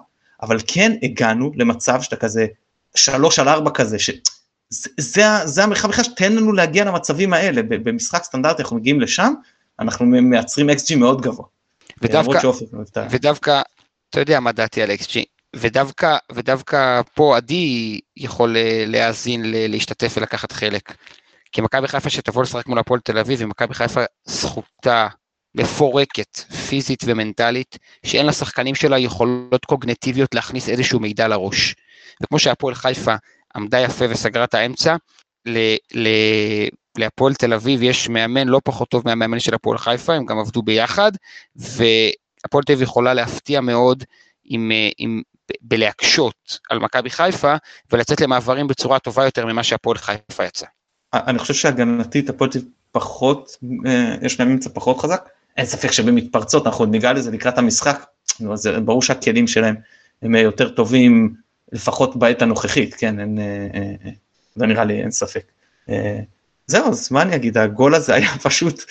אבל כן הגענו למצב שאתה כזה שלוש על ארבע כזה, ש... זה, זה, המרחב בכלל שתן לנו להגיע למצבים האלה, במשחק סטנדרטי אנחנו מגיעים לשם, אנחנו מייצרים XG מאוד גבוה. ודווקא, ה- ודווקא, אתה יודע מה דעתי על XG, ודווקא, ודווקא פה עדי יכול אה, להאזין, להשתתף ולקחת חלק. כי מכבי חיפה שתבוא לשחק מול הפועל תל אביב, ומכבי חיפה זכותה מפורקת, פיזית ומנטלית, שאין לשחקנים שלה יכולות קוגנטיביות להכניס איזשהו מידע לראש. וכמו שהפועל חיפה עמדה יפה וסגרה את האמצע, להפועל תל אביב יש מאמן לא פחות טוב מהמאמן של הפועל חיפה, הם גם עבדו ביחד, והפועל תל אביב יכולה להפתיע מאוד עם, עם, בלהקשות על מכבי חיפה ולצאת למעברים בצורה טובה יותר ממה שהפועל חיפה יצא. אני חושב שהגנתית הפועל תל אביב פחות, אה, יש להם אמצע פחות חזק, אין ספק שבמתפרצות אנחנו עוד ניגע לזה לקראת המשחק, אז זה ברור שהכלים שלהם הם אה, יותר טובים לפחות בעת הנוכחית, כן, אין, אה, אה, אה, זה נראה לי אין ספק. זהו, אז מה אני אגיד, הגול הזה היה פשוט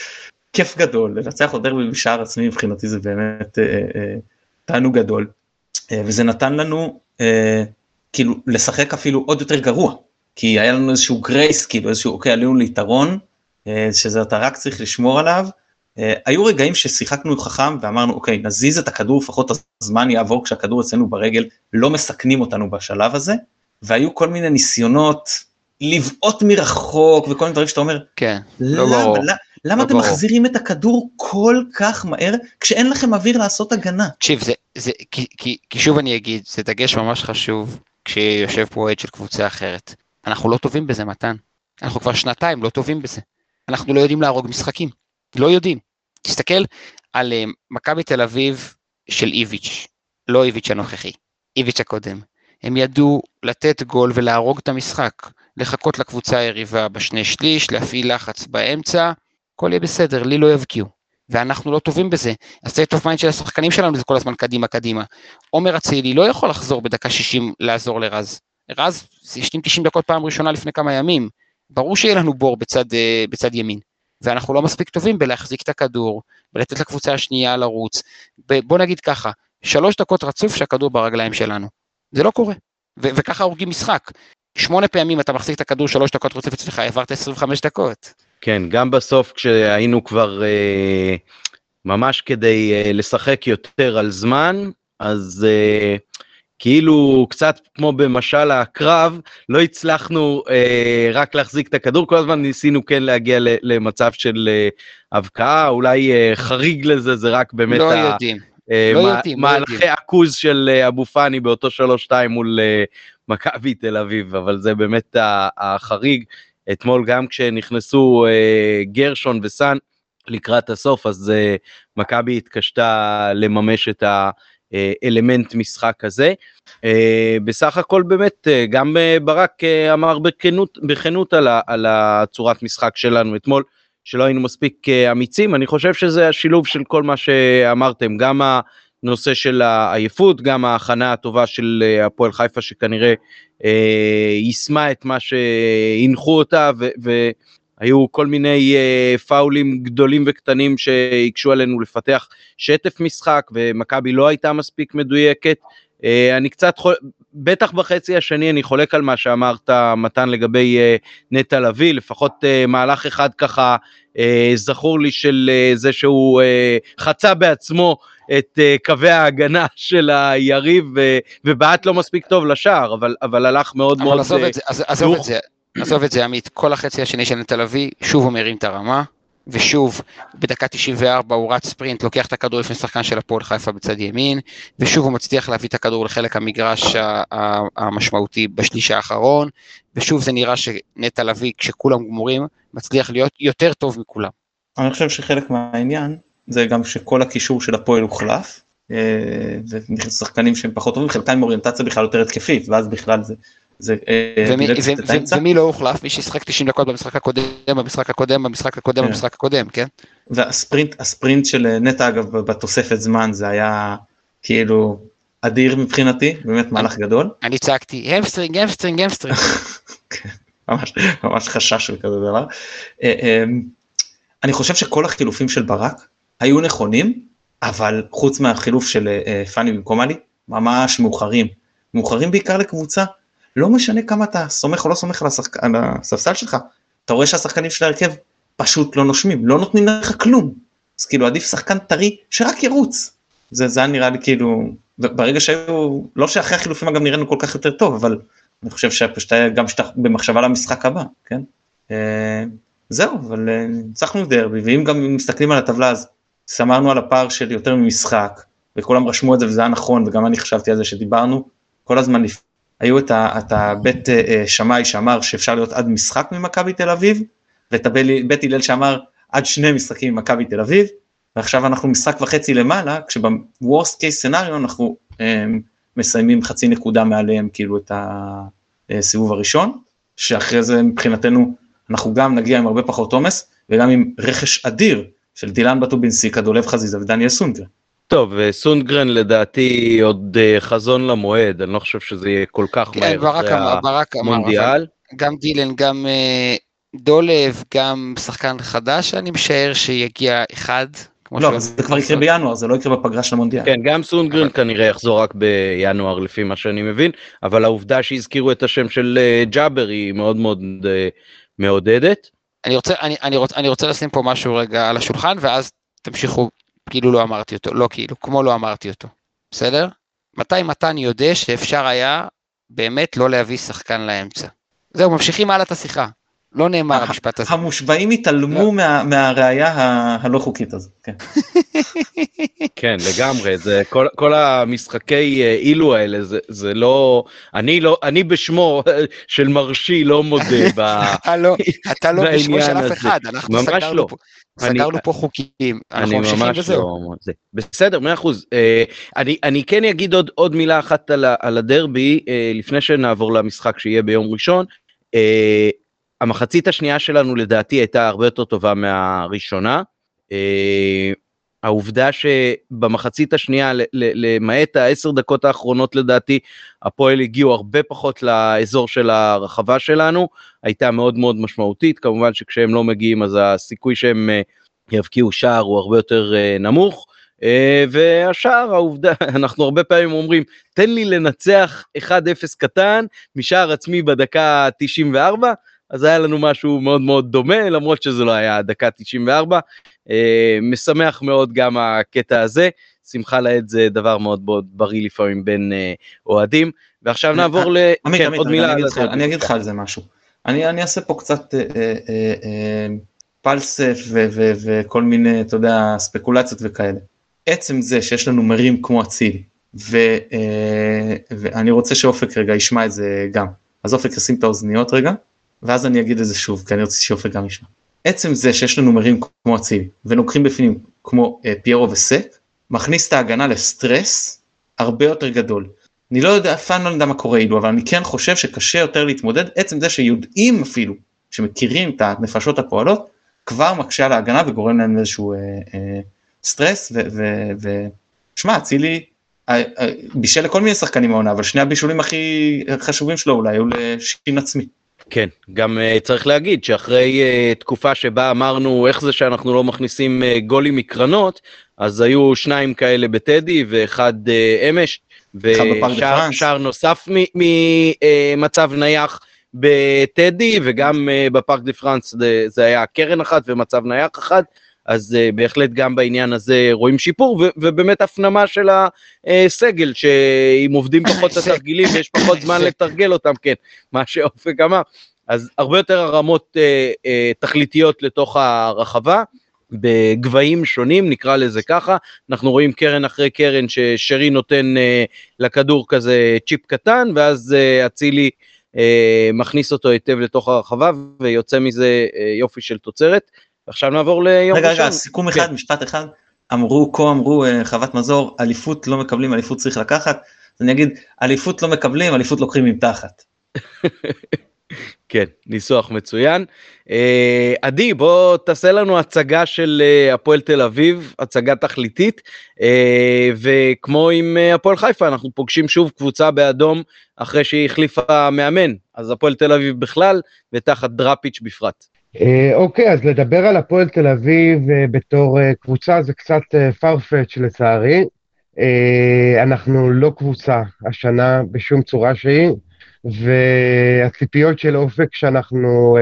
כיף גדול, לנצח עוד דרבי בשער עצמי מבחינתי זה באמת תענוג גדול, וזה נתן לנו כאילו לשחק אפילו עוד יותר גרוע, כי היה לנו איזשהו גרייס, כאילו איזשהו, אוקיי, עלינו ליתרון, שזה אתה רק צריך לשמור עליו. אה, היו רגעים ששיחקנו חכם ואמרנו, אוקיי, נזיז את הכדור, לפחות הזמן יעבור כשהכדור אצלנו ברגל, לא מסכנים אותנו בשלב הזה, והיו כל מיני ניסיונות לבעוט מרחוק וכל מיני דברים שאתה אומר, כן, לא למה, ברור. למה, לא אתם. מחזירים את הכדור כל כך מהר כשאין לכם אוויר לעשות הגנה? תקשיב, זה, זה, כי, כי, כי שוב אני אגיד, זה דגש ממש חשוב כשיושב פה אוהד של קבוצה אחרת. אנחנו לא טובים בזה, מתן. אנחנו כבר שנתיים לא טובים בזה. אנחנו לא יודעים להרוג משחקים. לא יודעים. תסתכל על uh, מכבי תל אביב של איביץ', לא איביץ' הנוכחי, איביץ' הקודם. הם ידעו לתת גול ולהרוג את המשחק, לחכות לקבוצה היריבה בשני שליש, להפעיל לחץ באמצע, הכל יהיה בסדר, לי לא יבקיעו. ואנחנו לא טובים בזה. ה state of mind של השחקנים שלנו זה כל הזמן קדימה קדימה. עומר אצילי לא יכול לחזור בדקה 60 לעזור לרז. רז השלים 90 דקות פעם ראשונה לפני כמה ימים. ברור שיהיה לנו בור בצד, אה, בצד ימין. ואנחנו לא מספיק טובים בלהחזיק את הכדור, ולתת לקבוצה השנייה לרוץ. בוא נגיד ככה, שלוש דקות רצוף שהכדור ברגליים שלנו. זה לא קורה. ו- וככה הורגים משחק. שמונה פעמים אתה מחזיק את הכדור שלוש דקות רצוף אצלך, העברת 25 דקות. כן, גם בסוף כשהיינו כבר אה, ממש כדי אה, לשחק יותר על זמן, אז אה, כאילו קצת כמו במשל הקרב, לא הצלחנו אה, רק להחזיק את הכדור, כל הזמן ניסינו כן להגיע ל, למצב של אה, הבקעה, אולי אה, חריג לזה זה רק באמת לא ה... יודעים. אה, לא מה- יודעים, לא מהלכי יודעים. עכוז של אה, אבו פאני באותו 3-2 מול אה, מכבי תל אביב, אבל זה באמת ה- החריג. אתמול גם כשנכנסו אה, גרשון וסאן לקראת הסוף, אז אה, מכבי התקשתה לממש את האלמנט משחק הזה. אה, בסך הכל באמת, אה, גם אה, ברק אה, אמר בכנות, בכנות על, ה- על הצורת משחק שלנו אתמול, שלא היינו מספיק אה, אמיצים, אני חושב שזה השילוב של כל מה שאמרתם, גם הנושא של העייפות, גם ההכנה הטובה של אה, הפועל חיפה שכנראה אה, יישמה את מה שהנחו אותה, ו- והיו כל מיני אה, פאולים גדולים וקטנים שהקשו עלינו לפתח שטף משחק, ומכבי לא הייתה מספיק מדויקת. אה, אני קצת, חול... בטח בחצי השני אני חולק על מה שאמרת מתן לגבי אה, נטע לביא, לפחות אה, מהלך אחד ככה אה, זכור לי של אה, זה שהוא אה, חצה בעצמו את אה, קווי ההגנה של היריב ו- ובעט לא מספיק טוב לשער, אבל, אבל הלך מאוד אבל מאוד... עזוב אה, את זה, עז- עזוב את. זה, עזוב את זה עמית, כל החצי השני של תל אביב, שוב הוא מרים את הרמה, ושוב בדקה 94 הוא רץ ספרינט, לוקח את הכדור לפני שחקן של הפועל חיפה בצד ימין, ושוב הוא מצליח להביא את הכדור לחלק המגרש המשמעותי בשליש האחרון, ושוב זה נראה שנטע לביא, כשכולם גמורים, מצליח להיות יותר טוב מכולם. אני חושב שחלק מהעניין זה גם שכל הקישור של הפועל הוחלף. אה, ונכנסו שחקנים שהם פחות טובים, חלקם עם אוריינטציה בכלל יותר התקפית, ואז בכלל זה... זה אה, ומי, לא הוחלף? מי ששיחק 90 דקות במשחק הקודם, במשחק הקודם, במשחק הקודם, כן. במשחק הקודם, כן? והספרינט הספרינט של אה, נטע אגב בתוספת זמן זה היה כאילו אדיר מבחינתי, באמת מהלך גדול. אני צעקתי, hamstring, hamstring, hamstring. ממש, ממש חשש של כזה דבר. אה, אה, אני חושב שכל החילופים של ברק היו נכונים, אבל חוץ מהחילוף של פאני במקום עלי, ממש מאוחרים. מאוחרים בעיקר לקבוצה, לא משנה כמה אתה סומך או לא סומך על, השחק... על הספסל שלך, אתה רואה שהשחקנים של ההרכב פשוט לא נושמים, לא נותנים לך כלום. אז כאילו עדיף שחקן טרי שרק ירוץ. זה, היה נראה לי כאילו, ברגע שהיו, לא שאחרי החילופים אגב נראינו כל כך יותר טוב, אבל אני חושב שפשוט היה גם שאתה במחשבה למשחק הבא, כן? אה, זהו, אבל אה, ניצחנו דרבי, ואם גם מסתכלים על הטבלה אז סמרנו על הפער של יותר ממשחק, וכולם רשמו את זה וזה היה נכון, וגם אני חשבתי על זה שדיברנו, כל הזמן לפ... היו את, הבית אה, אה, שמאי שאמר שאפשר להיות עד משחק ממכבי תל אביב, ואת הבית בית הלל שאמר עד שני משחקים ממכבי תל אביב, ועכשיו אנחנו משחק וחצי למעלה, כשב-Worst case scenario אנחנו אה, מסיימים חצי נקודה מעליהם כאילו את הסיבוב הראשון, שאחרי זה מבחינתנו אנחנו גם נגיע עם הרבה פחות עומס, וגם עם רכש אדיר של דילן בטובינסיקה, דולב חזיזה ודניאל סונגרן. טוב, וסונגרן לדעתי עוד אה, חזון למועד, אני לא חושב שזה יהיה כל כך כן, מהר ברק אחרי אמר, ברק אמר, אבל המונדיאל. גם דילן, גם אה, דולב, גם שחקן חדש, אני משער שיגיע אחד. לא, שהוא- זה כבר יקרה בינואר, זה לא יקרה בפגרה של המונדיאל. כן, גם סונגרן כנראה יחזור רק בינואר לפי מה שאני מבין, אבל העובדה שהזכירו את השם של אה, ג'אבר היא מאוד מאוד אה, מעודדת. אני רוצה, אני, אני, רוצה, אני רוצה לשים פה משהו רגע על השולחן, ואז תמשיכו כאילו לא אמרתי אותו, לא כאילו, כמו לא אמרתי אותו, בסדר? מתי מתן יודע שאפשר היה באמת לא להביא שחקן לאמצע? זהו, ממשיכים הלאה את השיחה. לא נאמר המשפט הזה. המושבעים התעלמו מה- מהראייה ה- הלא חוקית הזאת, כן. כן, לגמרי, זה כל, כל המשחקי אה, אילו האלה, זה, זה לא, אני לא, אני בשמו של מרשי לא מודה ב... אתה לא, אתה לא בשמו של אף. אחד, אנחנו סגרנו לא. פה, אני- סגרנו פה חוקים, אנחנו ממשיכים ממש וזהו. לא... זה. בסדר, מאה אחוז. אה, אני, אני כן אגיד עוד, עוד מילה אחת על, הדרבי, אה, לפני שנעבור למשחק שיהיה ביום ראשון. אה, המחצית השנייה שלנו לדעתי הייתה הרבה יותר טובה מהראשונה. אה, העובדה שבמחצית השנייה, למעט העשר דקות האחרונות לדעתי, הפועל הגיעו הרבה פחות לאזור של הרחבה שלנו, הייתה מאוד מאוד משמעותית, כמובן שכשהם לא מגיעים אז הסיכוי שהם אה, יבקיעו שער הוא הרבה יותר אה, נמוך. והשער העובדה אנחנו הרבה פעמים אומרים תן לי לנצח 1-0 קטן משער עצמי בדקה 94 אז היה לנו משהו מאוד מאוד דומה, למרות שזה לא היה דקה 94. אה, משמח מאוד גם הקטע הזה, שמחה לאיד זה דבר מאוד מאוד בריא לפעמים בין אה, אוהדים. ועכשיו נעבור ל... עמית, כן, עמית, עוד אני מילה. אני אגיד לך על זה משהו. אני אני אעשה פה קצת אה, אה, אה, אה, פלסף ו- וכל מיני, אתה יודע, ספקולציות וכאלה. עצם זה שיש לנו מרים כמו אצילי, ו- אה, ואני רוצה שאופק רגע ישמע את זה גם. אז אופק ישים את האוזניות רגע, ואז אני אגיד את זה שוב, כי אני רוצה שאופק גם ישמע. עצם זה שיש לנו מרים כמו אצילי, ולוקחים בפנים כמו אה, פיירו וסק, מכניס את ההגנה לסטרס הרבה יותר גדול. אני לא יודע, אף פעם לא יודע מה קורה אילו, אבל אני כן חושב שקשה יותר להתמודד, עצם זה שיודעים אפילו, שמכירים את הנפשות הפועלות, כבר מקשה על ההגנה וגורם להם איזשהו אה, אה, סטרס, ושמע, אצילי אה, אה, בישל לכל מיני שחקנים העונה, אבל שני הבישולים הכי חשובים שלו אולי היו לשין עצמי. כן, גם uh, צריך להגיד שאחרי uh, תקופה שבה אמרנו איך זה שאנחנו לא מכניסים uh, גולים מקרנות, אז היו שניים כאלה בטדי ואחד uh, אמש. ושער נוסף ממצב נייח בטדי, וגם uh, בפארק דה פרנס זה, זה היה קרן אחת ומצב נייח אחד, אז uh, בהחלט גם בעניין הזה רואים שיפור, ו- ובאמת הפנמה של הסגל, שאם עובדים פחות את התרגילים ויש פחות זמן לתרגל אותם, כן, מה שאופק אמר. אז הרבה יותר הרמות אה, אה, תכליתיות לתוך הרחבה, בגבהים שונים, נקרא לזה ככה. אנחנו רואים קרן אחרי קרן ששרי נותן אה, לכדור כזה צ'יפ קטן, ואז אה, אצילי אה, מכניס אותו היטב לתוך הרחבה, ויוצא מזה אה, יופי של תוצרת. עכשיו נעבור ליום רגע, ראשון. רגע, סיכום כן. אחד, משפט אחד. אמרו, כה אמרו אה, חוות מזור, אליפות לא מקבלים, אליפות צריך לקחת. אז אני אגיד, אליפות לא מקבלים, אליפות לוקחים עם תחת. כן, ניסוח מצוין. אה, עדי, בוא תעשה לנו הצגה של אה, הפועל תל אביב, הצגה תכליתית, אה, וכמו עם אה, הפועל חיפה, אנחנו פוגשים שוב קבוצה באדום אחרי שהיא החליפה מאמן, אז הפועל תל אביב בכלל, ותחת דראפיץ' בפרט. אה, אוקיי, אז לדבר על הפועל תל אביב אה, בתור אה, קבוצה זה קצת farfetch לצערי. אנחנו לא קבוצה השנה בשום צורה שהיא, והציפיות של אופק שאנחנו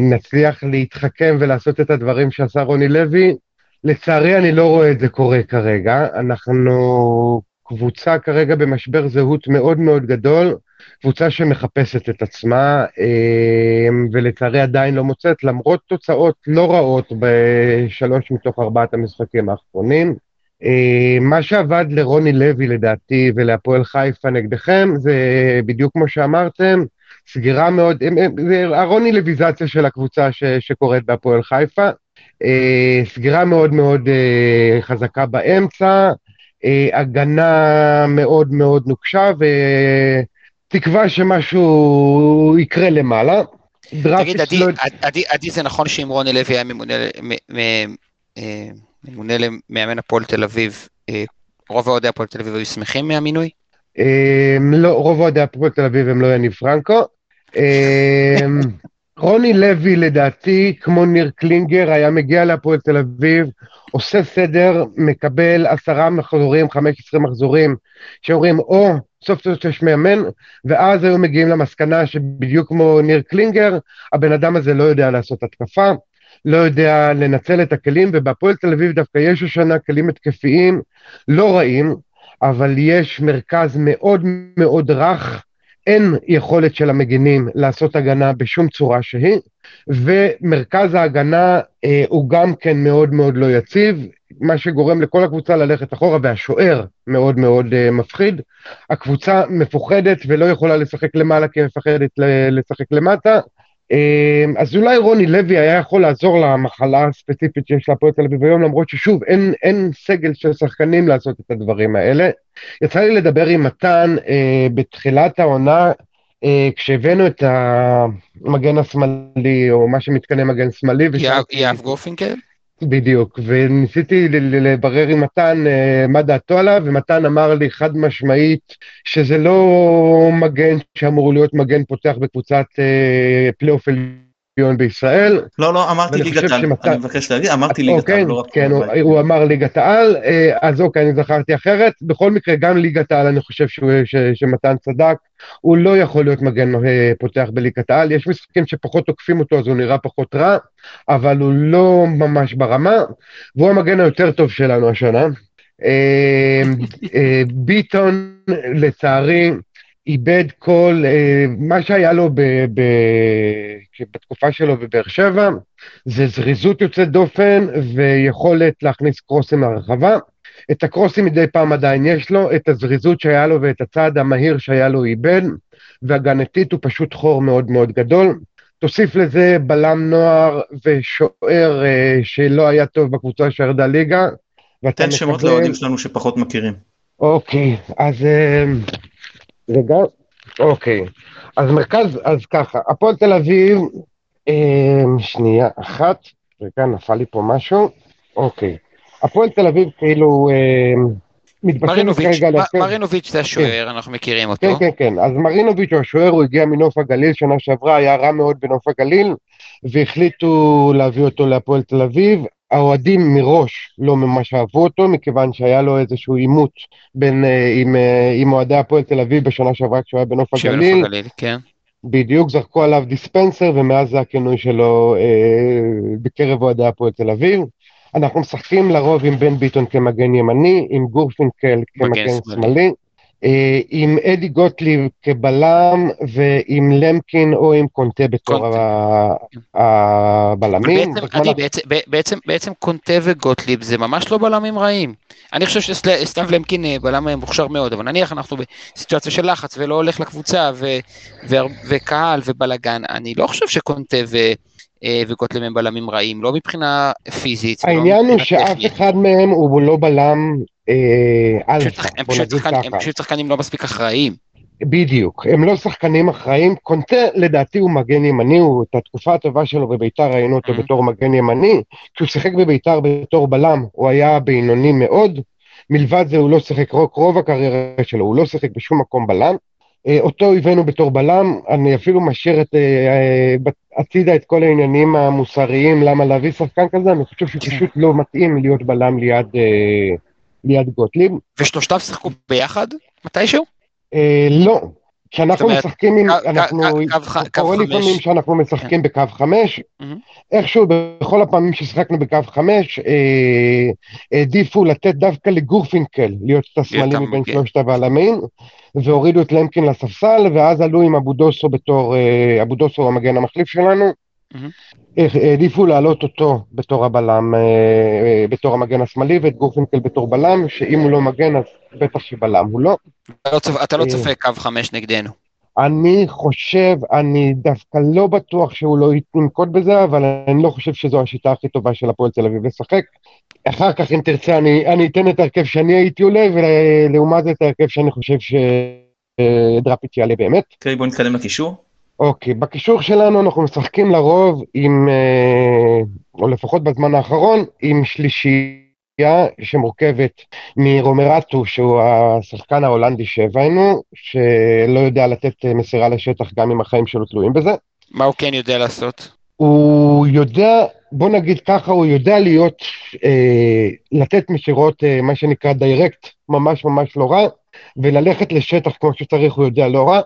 נצליח להתחכם ולעשות את הדברים שעשה רוני לוי, לצערי אני לא רואה את זה קורה כרגע. אנחנו קבוצה כרגע במשבר זהות מאוד מאוד גדול. קבוצה שמחפשת את עצמה, אה, ולצערי עדיין לא מוצאת, למרות תוצאות לא רעות בשלוש מתוך ארבעת המשחקים האחרונים. אה, מה שעבד לרוני לוי לדעתי ולהפועל חיפה נגדכם, זה בדיוק כמו שאמרתם, סגירה מאוד, הם- זה הרוני לויזציה של הקבוצה ש, שקורית בהפועל חיפה, סגירה מאוד מאוד אה, חזקה באמצע, אה, הגנה מאוד מאוד נוקשה, ו... תקווה שמשהו יקרה למעלה. תגיד, עדי, לא... עדי, עדי זה נכון שאם רוני לוי היה ממונה, מ- מ- אה, ממונה למאמן הפועל תל אביב, אה, רוב אוהדי הפועל תל אביב היו שמחים מהמינוי? אמ, לא, רוב אוהדי הפועל תל אביב הם לא יניב פרנקו. רוני לוי לדעתי, כמו ניר קלינגר, היה מגיע להפועל תל אביב, עושה סדר, מקבל עשרה מחזורים, חמש עשרה מחזורים, שאומרים, או, סוף סוף יש מאמן, ואז היו מגיעים למסקנה שבדיוק כמו ניר קלינגר, הבן אדם הזה לא יודע לעשות התקפה, לא יודע לנצל את הכלים, ובהפועל תל אביב דווקא יש השנה כלים התקפיים לא רעים, אבל יש מרכז מאוד מאוד רך, אין יכולת של המגינים לעשות הגנה בשום צורה שהיא, ומרכז ההגנה אה, הוא גם כן מאוד מאוד לא יציב, מה שגורם לכל הקבוצה ללכת אחורה, והשוער מאוד מאוד אה, מפחיד. הקבוצה מפוחדת ולא יכולה לשחק למעלה כי היא מפחדת לשחק למטה. אה, אז אולי רוני לוי היה יכול לעזור למחלה הספציפית שיש להפועל תל אביב היום, למרות ששוב, אין, אין סגל של שחקנים לעשות את הדברים האלה. יצא לי לדבר עם מתן אה, בתחילת העונה, כשהבאנו את המגן השמאלי, או מה שמתכנה מגן שמאלי, יהב- גורפינקל? בדיוק, וניסיתי לברר עם מתן אה, מה דעתו עליו, ומתן אמר לי חד משמעית שזה לא מגן שאמור להיות מגן פותח בקבוצת אה, פלייאוף בישראל. לא, לא, אמרתי ליגת חושב על, שמתי- אני מבקש להגיד, אמרתי ליגת אוקיי, על, לא רק... כן, הוא, אמר ליגת העל, אה, אז אוקיי, אני זכרתי אחרת. בכל מקרה, גם ליגת העל, אני חושב ש, שמתן צדק, הוא לא יכול להיות מגן אה, פותח בליגת העל. יש משחקים שפחות תוקפים אותו, אז הוא נראה פחות רע, אבל הוא לא ממש ברמה, והוא המגן היותר טוב שלנו השנה. אה, אה, ביטון, לצערי, איבד כל, אה, מה שהיה לו ב, ב, בתקופה שלו בבאר שבע, זה זריזות יוצאת דופן ויכולת להכניס קרוסים לרחבה. את הקרוסים מדי פעם עדיין יש לו, את הזריזות שהיה לו ואת הצעד המהיר שהיה לו איבד, והגנתית הוא פשוט חור מאוד מאוד גדול. תוסיף לזה בלם נוער ושוער אה, שלא היה טוב בקבוצה שירדה ליגה. תן שמות מקבל- לאוהדים שלנו שפחות מכירים. אוקיי, אז אה, רגע, אוקיי. אז מרכז, אז ככה, הפועל תל אביב, אה, שנייה אחת, רגע, נפל לי פה משהו, אוקיי. הפועל תל אביב כאילו אה, מתבשלת כרגע מ- להפר... מרינוביץ' זה השוער, אנחנו מכירים אותו. כן, כן, כן. אז מרינוביץ' הוא השוער, הוא הגיע מנוף הגליל שנה שעברה, היה רע מאוד בנוף הגליל, והחליטו להביא אותו להפועל תל אביב. האוהדים מראש לא ממש אהבו אותו, מכיוון שהיה לו איזשהו עימות בין, אה, עם, אה, עם אוהדי הפועל תל אביב בשנה שעברה כשהוא היה בנוף. הגליל, כן. בדיוק, זרקו עליו דיספנסר, ומאז זה הכינוי שלו אה, בקרב אוהדי הפועל תל אביב. אנחנו משחקים לרוב עם בן ביטון כמגן ימני, עם גורפינקל כמגן שמאלי. אה, עם אדי גוטליב כבלם, ועם למקין או עם קונטה בתור הבלמים. בעצם, בעצם, קונטה וגוטליב זה ממש לא בלמים רעים. אני חושב שסתיו למקין אה, בלם אה, מוכשר מאוד, אבל נניח אנחנו בסיטואציה של לחץ ולא הולך לקבוצה ו, ו, וקהל ובלאגן, אני לא חושב שקונטה ו, וגוטליב הם בלמים רעים, לא מבחינה פיזית. העניין הוא שאף. אחד מהם הוא לא בלם אה, הם פשוט שחקנים- לא מספיק אחראיים. בדיוק, הם לא שחקנים אחראים, קונטה לדעתי הוא מגן ימני, הוא את התקופה הטובה שלו בביתר ראינו אותו Mhm. בתור מגן ימני, כשהוא שיחק בביתר בתור בלם הוא היה בינוני מאוד, מלבד זה הוא לא שיחק רוב, רוב הקריירה שלו, הוא לא שיחק בשום מקום בלם, אה, אותו הבאנו בתור בלם, אני אפילו משאיר את, אה, אה, הצידה את כל העניינים המוסריים למה להביא שחקן כזה, אני חושב שהוא כן. פשוט לא מתאים להיות בלם ליד, ליד גוטליב. ושלושתם שיחקו ביחד מתישהו? אה, לא, כשאנחנו אומרת, משחקים עם, קו- אנחנו, קורה. לפעמים שאנחנו משחקים בקו חמש. איכשהו בכל הפעמים ששיחקנו בקו חמש, אה, העדיפו לתת דווקא לגורפינקל להיות את השמאלי מבין. שלושת הבלמים, והורידו את למקין לספסל, ואז עלו עם אבודוסו בתור, אה, אבודוסו המגן המחליף שלנו, העדיפו להעלות אותו בתור הבלם, אה, אה, בתור המגן השמאלי, ואת גורפינקל בתור בלם, שאם הוא לא מגן אז בטח שבלם הוא לא. אתה לא צופ- אתה לא אה. צופה קו חמש נגדנו. אני חושב, אני דווקא לא בטוח שהוא לא ינקוט בזה, אבל אני לא חושב שזו השיטה הכי טובה של הפועל תל אביב לשחק. אחר כך, אם תרצה, אני, אני אתן את ההרכב שאני הייתי עולה, ולעומת זה את ההרכב שאני חושב שדראפיץ' יעלה באמת. אוקיי, בוא נתקדם לקישור. אוקיי, בקישור שלנו אנחנו משחקים לרוב עם, אה, או לפחות בזמן האחרון, עם שלישייה שמורכבת מרומרטו, שהוא השחקן ההולנדי שהבאנו, שלא יודע לתת אה, מסירה לשטח גם אם החיים שלו תלויים בזה. מה הוא כן יודע לעשות? הוא יודע, בוא נגיד ככה, הוא יודע להיות, אה, לתת מסירות, אה, מה שנקרא דיירקט, ממש ממש לא רע, וללכת לשטח כמו שצריך הוא יודע לא רע.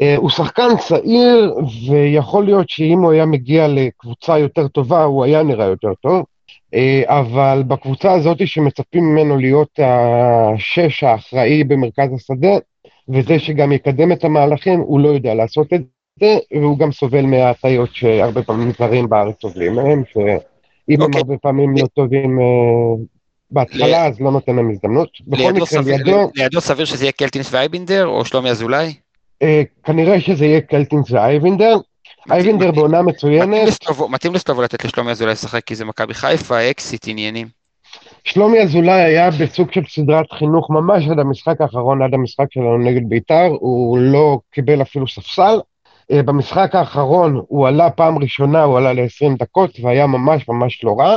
אה, הוא שחקן צעיר, ויכול להיות שאם הוא היה מגיע לקבוצה יותר טובה, הוא היה נראה יותר טוב. אה, אבל בקבוצה הזאת שמצפים ממנו להיות השש האחראי במרכז השדה, וזה שגם יקדם את המהלכים, הוא לא יודע לעשות את זה, והוא גם סובל מהטעיות שהרבה פעמים זרים בארץ סובלים מהם, שאם הם אוקיי. הרבה פעמים לא טובים אה, בהתחלה, אז לא נותן להם הזדמנות. בכל לידו מקרה, סביר- לידו, לידו סביר שזה יהיה קלטינס ואייבינדר או שלומי אזולאי? אה, כנראה שזה יהיה קלטינס ואייבינדר. אייבינדר בעונה מצוינת, מתאים לסלובו לתת לשלומי אזולאי לשחק כי זה מכבי חיפה, אקסיט, עניינים. שלומי אזולאי היה בסוג של סדרת חינוך ממש עד המשחק האחרון, עד המשחק שלנו נגד בית"ר, הוא לא קיבל אפילו ספסל. אה, במשחק האחרון הוא עלה פעם ראשונה, הוא עלה ל-20 דקות והיה ממש ממש לא רע,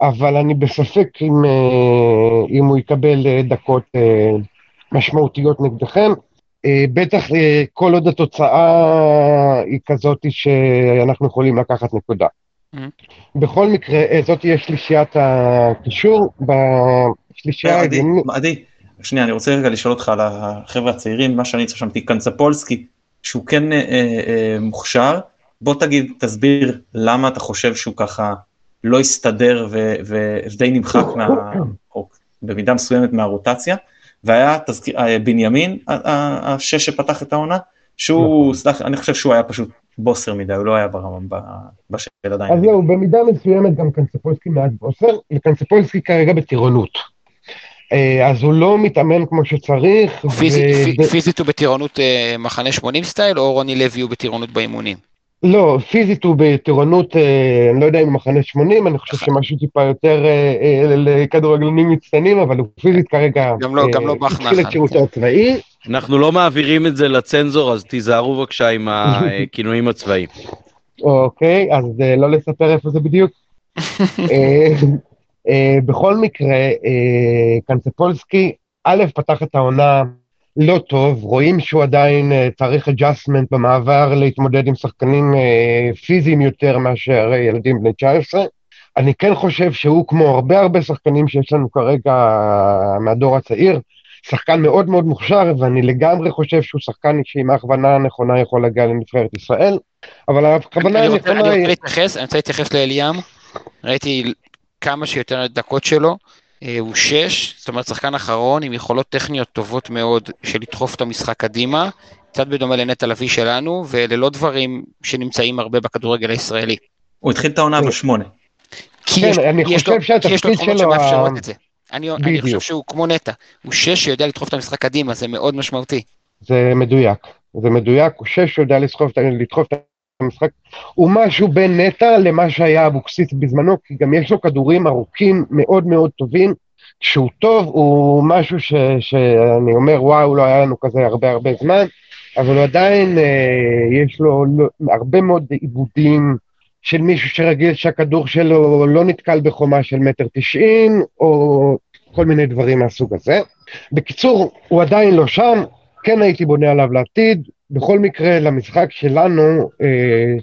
אבל אני בספק אם, אה, אם הוא יקבל דקות משמעותיות נגדכם. אה, בטח אה, כל עוד התוצאה היא כזאת שאנחנו יכולים לקחת נקודה. Mhm. בכל מקרה, אה, זאת תהיה שלישיית הקישור. בשלישייה עדי, עדי, שנייה, אני רוצה רגע לשאול אותך על החבר'ה הצעירים, מה שאני התרשמתי, קנצפולסקי, שהוא כן אה, אה, מוכשר, בוא תגיד, תסביר למה אתה חושב שהוא ככה לא הסתדר ודי נמחק מה... או במידה מסוימת מהרוטציה, והיה תזכיר, אה, בנימין, ה- ה- השש שפתח את העונה, שהוא, סלח, אני חושב שהוא היה פשוט בוסר מדי, הוא לא היה ברמה, ב- בשל עדיין. אז זהו, במידה מסוימת גם קנצפולסקי מעט בוסר, וקנצפולסקי כרגע בטירונות. אה, אז הוא לא מתאמן כמו שצריך. פיזית הוא בטירונות אה, מחנה 80 סטייל, או רוני לוי הוא בטירונות באימונים? לא, פיזית הוא בטירונות, אה, אני לא יודע אם מחנה 80, אני חושב שמשהו טיפה יותר אה, אה, לכדורגלנים מצטיינים, אבל הוא פיזית כרגע... גם לא- אה, גם לא באך התחיל. את שירותו הצבאי. אנחנו לא מעבירים את זה לצנזור, אז תיזהרו בבקשה עם הכינויים הצבאיים. אוקיי, אז אה, לא לספר איפה זה בדיוק. אה, אה, בכל מקרה, אה, קנצפולסקי, א', פתח את העונה לא טוב, רואים שהוא עדיין אה, צריך adjustment במעבר להתמודד עם שחקנים אה, פיזיים יותר מאשר ילדים בני 19. אני כן חושב שהוא, כמו הרבה הרבה שחקנים שיש לנו כרגע אה, מהדור הצעיר, שחקן מאוד מאוד מוכשר, ואני לגמרי חושב שהוא שחקן שעם ההכוונה הנכונה יכול להגיע לנבחרת ישראל, אבל הכוונה אני רוצה- אני הנכונה היא... אני רוצה להתייחס לאליאם, ראיתי כמה שיותר דקות שלו, הוא שש, זאת אומרת שחקן אחרון עם יכולות טכניות טובות מאוד של לדחוף את המשחק קדימה, קצת בדומה לנטע לביא שלנו, וללא דברים שנמצאים הרבה בכדורגל הישראלי. הוא התחיל את העונה בשמונה. כי כן, יש- אני כי יש חושב לו- שהתפקיד תכונות שלו, שמאפשרות ה- את זה. אני. חושב שהוא כמו נטע, הוא שש שיודע לדחוף את המשחק קדימה, זה מאוד משמעותי. זה מדויק, זה מדויק, הוא שש שיודע לדחוף את המשחק, הוא משהו בין נטע למה שהיה אבוקסיס בזמנו, כי גם יש לו כדורים ארוכים מאוד מאוד טובים, כשהוא טוב הוא משהו ש, שאני אומר וואו לא היה לנו כזה הרבה הרבה זמן, אבל עדיין אה, יש לו לא, הרבה מאוד עיבודים של מישהו שרגיל שהכדור שלו לא נתקל בחומה של מטר תשעים, או כל מיני דברים מהסוג הזה. בקיצור, הוא עדיין לא שם, כן הייתי בונה עליו לעתיד, בכל מקרה למשחק שלנו, אה,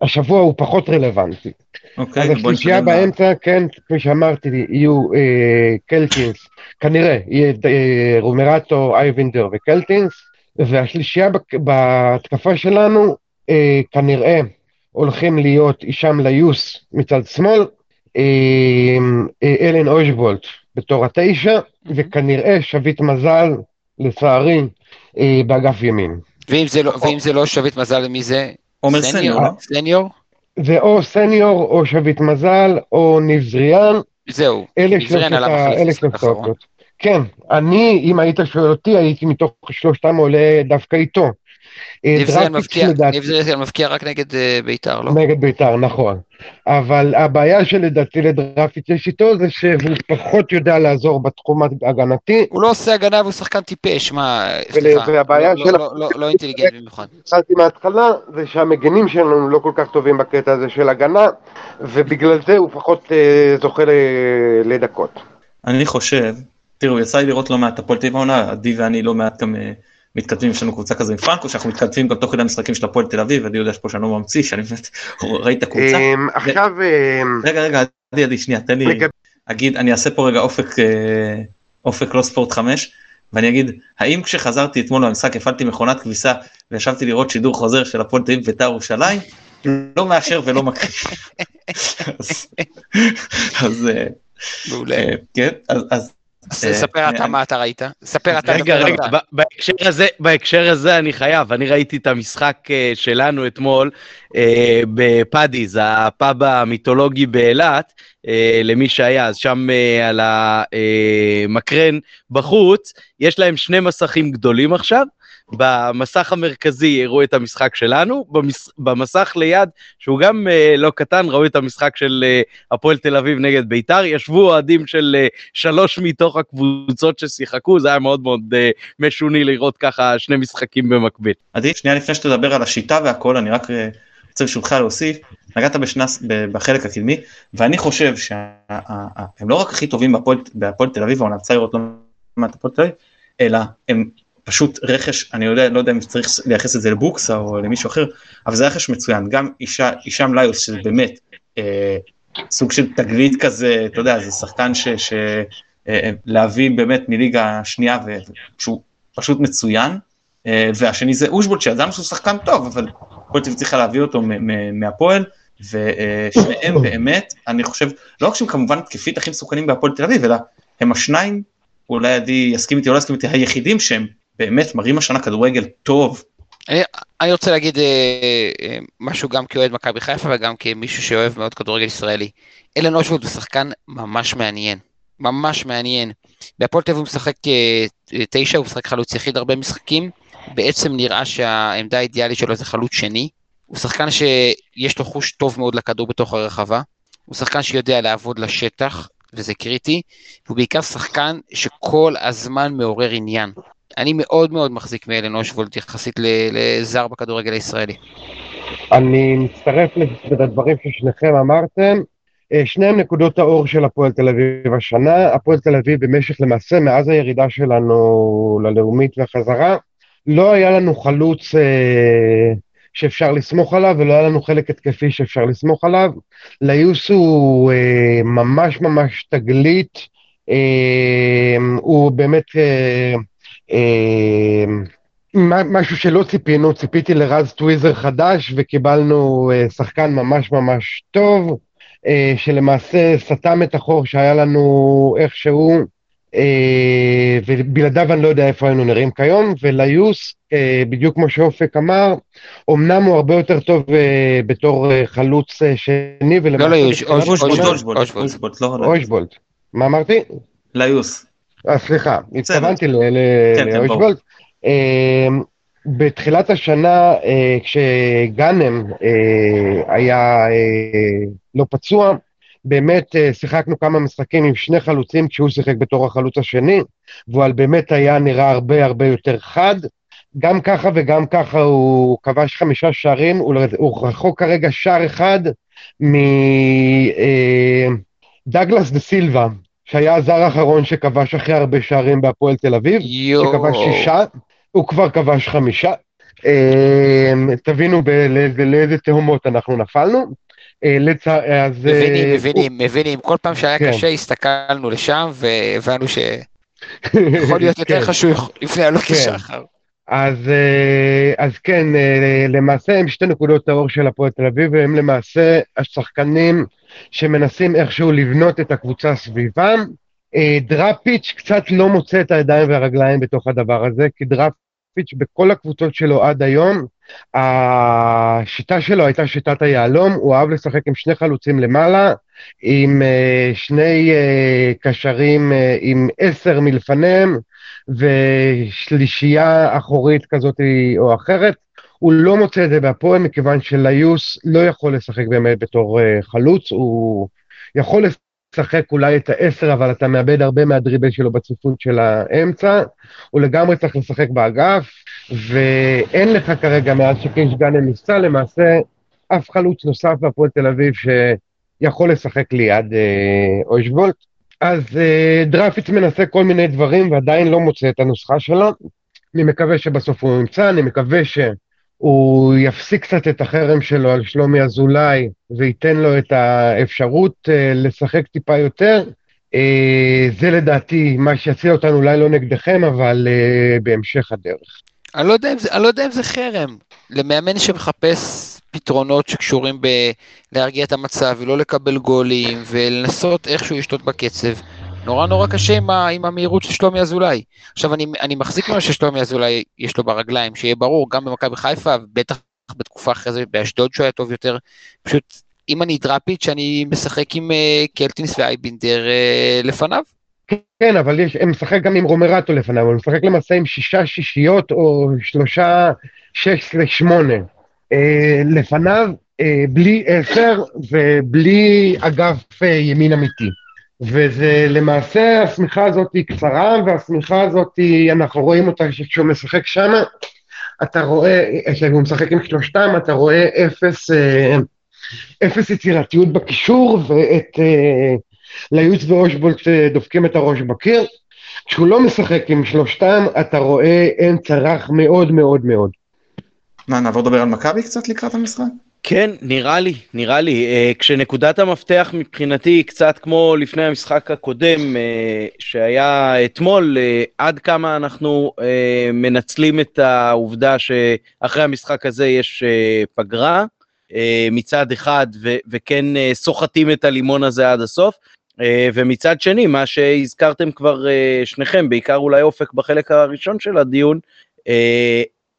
השבוע הוא פחות רלוונטי. אוקיי, אז השלישייה. באמצע, כן, כפי שאמרתי, יהיו אה, קלטינס, כנראה, יהיה אה, רומרטו, אייבינדר וקלטינס, והשלישייה בק- בהתקפה שלנו, אה, כנראה הולכים להיות הישאם ליוס מצד שמאל, אה, אה, אלן אושבולט בתור התשע, וכנראה שביט מזל, לצערי, אה, באגף ימין. ואם זה לא- ואם זה לא שביט מזל, מי זה? עומר סניור? סניור? זה או סניור, או שביט מזל, או ניב זריאן, זהו. אלה שלושת. האופציות. כן, אני, אם היית שואל אותי, הייתי מתוך שלושתם עולה דווקא איתו. אה, ניב זריאן מבקיע- לדעתי- ניב זריאן מבקיע רק נגד אה, בית"ר, לא? נגד בית"ר, נכון. אבל הבעיה שלדעתי לדרפיץ' יש איתו זה שהוא פחות יודע לעזור בתחום ההגנתי. הוא לא עושה הגנה והוא שחקן טיפש, מה, סליחה. והבעיה לא- של- לא- לא- לא אינטליגנט במיוחד. התחלתי מההתחלה, זה שהמגנים שלנו לא כל כך טובים בקטע הזה של הגנה, ובגלל זה הוא פחות אה, זוכה לדקות. אני חושב, תראו, יצא לי לראות לא מעט הפועל העונה, עדי ואני לא מעט גם מתכתבים, יש לנו קבוצה כזה עם פרנקו, שאנחנו מתכתבים גם תוך כדי המשחקים של הפועל תל אביב, עדי יודע שפה שאני לא ממציא, שאני באמת ראיתי את הקבוצה. אמ, עכשיו, אמ, רגע, רגע, עדי, עדי, שנייה, תן לי, אגיד, אני אעשה פה רגע אופק, אה, אופק לא ספורט 5, ואני אגיד, האם כשחזרתי אתמול למשחק הפעלתי מכונת כביסה וישבתי לראות שידור חוזר של הפועל תל אביב בית"ר ירושלים? לא מאשר ולא מקריא. אז- אה, מעולה. אה, כן, אז- ספר אתה אני- מה אתה ראית. ספר אתה. רגע, רגע, בהקשר הזה, בהקשר הזה אני חייב, אני ראיתי את המשחק אה, שלנו אתמול אה, בפאדיז, הפאב המיתולוגי באילת, אה, למי שהיה, אז שם על המקרן בחוץ, יש להם שני מסכים גדולים עכשיו, במסך המרכזי הראו את המשחק שלנו, במס... במסך ליד, שהוא גם אה, לא קטן, ראו את המשחק של אה, הפועל תל אוהב נגד בית"ר, ישבו אוהדים של אה, שלוש מתוך הקבוצות ששיחקו, זה היה מאוד מאוד אה, משוני לראות ככה שני משחקים במקביל. עדי, שנייה לפני שתדבר על השיטה והכל, אני רק רוצה ברשותך להוסיף, נגעת בשנס, בחלק הקדמי, ואני חושב שהם לא רק הכי טובים בהפועל תל אביב, העונה לראות לא מעט הפועל תל אביב, אלא הם פשוט רכש, אני יודע, לא יודע אם צריך לייחס את זה לבוקסה או למישהו אחר, אבל זה רכש מצוין, גם אישה, הישאם ליוס, שזה באמת אה, סוג של תגלית כזה, אתה יודע, זה שחקן ש... ש אה, אה, להביא באמת מליגה שנייה, שהוא פשוט מצוין, אה, והשני זה אושבולט, שידענו שהוא שחקן טוב, אבל תל אביב צריכה להביא אותו מהפועל, ושניהם באמת, אני חושב, לא רק שהם כמובן תקפית הכי מסוכנים בהפועל תל אביב, אלא הם השניים, אולי עדי יסכים איתי או לא יסכים איתי, היחידים שהם באמת מראים השנה כדורגל טוב. אני, אני רוצה להגיד אה, אה, משהו גם כאוהד מכבי חיפה וגם כמישהו שאוהב מאוד כדורגל ישראלי. אלן אושבולט הוא שחקן ממש מעניין, ממש מעניין. בהפועל תל אביב הוא משחק אה, תשע, הוא משחק חלוץ יחיד הרבה משחקים. בעצם נראה שהעמדה האידיאלית שלו זה חלוץ שני. הוא שחקן שיש לו חוש טוב מאוד לכדור בתוך הרחבה. הוא שחקן שיודע לעבוד לשטח, וזה קריטי. הוא בעיקר שחקן שכל הזמן מעורר עניין. אני מאוד מאוד מחזיק מאלן אושוולד יחסית לזר בכדורגל הישראלי. אני מצטרף לדברים ששניכם אמרתם. אה, שניהם נקודות האור של הפועל תל אביב השנה. הפועל תל אביב במשך למעשה, מאז הירידה שלנו ללאומית וחזרה, לא היה לנו חלוץ אה, שאפשר לסמוך עליו, ולא היה לנו חלק התקפי שאפשר לסמוך עליו. ליוס הוא אה, ממש ממש תגלית, אה, הוא באמת אה, משהו שלא ציפינו, ציפיתי לרז טוויזר חדש, וקיבלנו אה, שחקן ממש ממש טוב, אה, שלמעשה סתם את החור שהיה לנו איכשהו. אה, ובלעדיו אני לא יודע איפה היינו נראים כיום, וליוס, בדיוק כמו שאופק אמר, אמנם הוא הרבה יותר טוב בתור חלוץ שני, ולמעשה... לא ליוס, אושבולט, לא אושבולט. מה אמרתי? ליוס. סליחה, התכוונתי כן, כן, לאושבולט. בתחילת השנה, כשגאנם היה לא פצוע, באמת אה, שיחקנו כמה משחקים עם שני חלוצים כשהוא שיחק בתור החלוץ השני, והוא באמת היה נראה הרבה הרבה יותר חד. גם ככה וגם ככה הוא כבש חמישה שערים, הוא רחוק כרגע שער אחד מדגלס דה סילבה, שהיה הזר האחרון שכבש הכי הרבה שערים בהפועל תל אביב, יו. שכבש שישה, הוא כבר כבש חמישה. אה, תבינו לאיזה תהומות אנחנו נפלנו. אה, אז... מבינים, אה, מבינים, מבינים. כל פעם שהיה כן. קשה הסתכלנו לשם והבנו שיכול להיות יותר חשוב לפני עלות כן. השחר. אז, אה, אז כן, למעשה הם שתי נקודות האור של הפועל תל אביב, והם למעשה השחקנים שמנסים איכשהו לבנות את הקבוצה סביבם. דראפיץ' קצת לא מוצא את הידיים והרגליים בתוך הדבר הזה, כי דראפיץ' בכל הקבוצות שלו עד היום, השיטה שלו הייתה שיטת היהלום, הוא אהב לשחק עם שני חלוצים למעלה, עם שני קשרים עם עשר מלפניהם, ושלישייה אחורית כזאת או אחרת. הוא לא מוצא את זה בהפועל, מכיוון שליוס לא יכול לשחק באמת בתור uh, חלוץ, הוא יכול לשחק אולי את העשר, אבל אתה מאבד הרבה מהדריבל שלו בצפיפות של האמצע. הוא לגמרי צריך לשחק באגף, ואין לך כרגע, מאז שקיש גאנם ניסה, למעשה אף חלוץ נוסף בהפועל תל אביב שיכול לשחק ליד אה, אוישבולט. אז אה, דרפיץ מנסה כל מיני דברים ועדיין לא מוצא את הנוסחה שלו. אני מקווה שבסוף הוא ימצא, אני מקווה שהוא יפסיק קצת את החרם שלו על שלומי אזולאי וייתן לו את האפשרות אה, לשחק טיפה יותר. אה, זה לדעתי מה שיציע אותנו אולי לא נגדכם, אבל אה, בהמשך הדרך. אני לא זה, אני לא יודע אם זה חרם. למאמן שמחפש פתרונות שקשורים בלהרגיע את המצב ולא לקבל גולים ולנסות איכשהו לשתות בקצב. נורא נורא קשה עם, ה, עם המהירות של שלומי אזולאי. עכשיו אני, אני מחזיק ממה ששלומי אזולאי יש לו ברגליים, שיהיה ברור, גם במכבי חיפה, בטח בתקופה אחרי זה באשדוד שהוא היה טוב יותר. פשוט אם אני דראפיץ' אני משחק עם uh, קלטינס ואייבינדר uh, לפניו. כן, אבל יש, הם משחק גם עם רומרטו לפניו, הוא משחק למעשה עם שישה שישיות או שלושה שש לשמונה. אה, לפניו, אה, בלי עשר ובלי אגף אה, ימין אמיתי. וזה למעשה, השמיכה הזאת היא קצרה, והשמיכה הזאת, אנחנו רואים אותה כשהוא משחק שם, אתה רואה, כשהוא משחק עם שלושתם, אתה רואה אפס, אה, אפס יצירתיות בקישור, ואת... אה, ליוץ ואושבולט דופקים את הראש בקיר. כשהוא לא משחק עם שלושתם, אתה רואה אמצע רך מאוד מאוד מאוד. מה, נעבור לדבר על מכבי קצת לקראת המשחק? כן, נראה לי, נראה לי. Uh, כשנקודת המפתח מבחינתי היא קצת כמו לפני המשחק הקודם uh, שהיה אתמול, uh, עד כמה אנחנו מנצלים את העובדה שאחרי המשחק הזה יש פגרה מצד אחד, ו- וכן סוחטים את הלימון הזה עד הסוף. ומצד שני, מה שהזכרתם כבר שניכם, בעיקר אולי אופק בחלק הראשון של הדיון,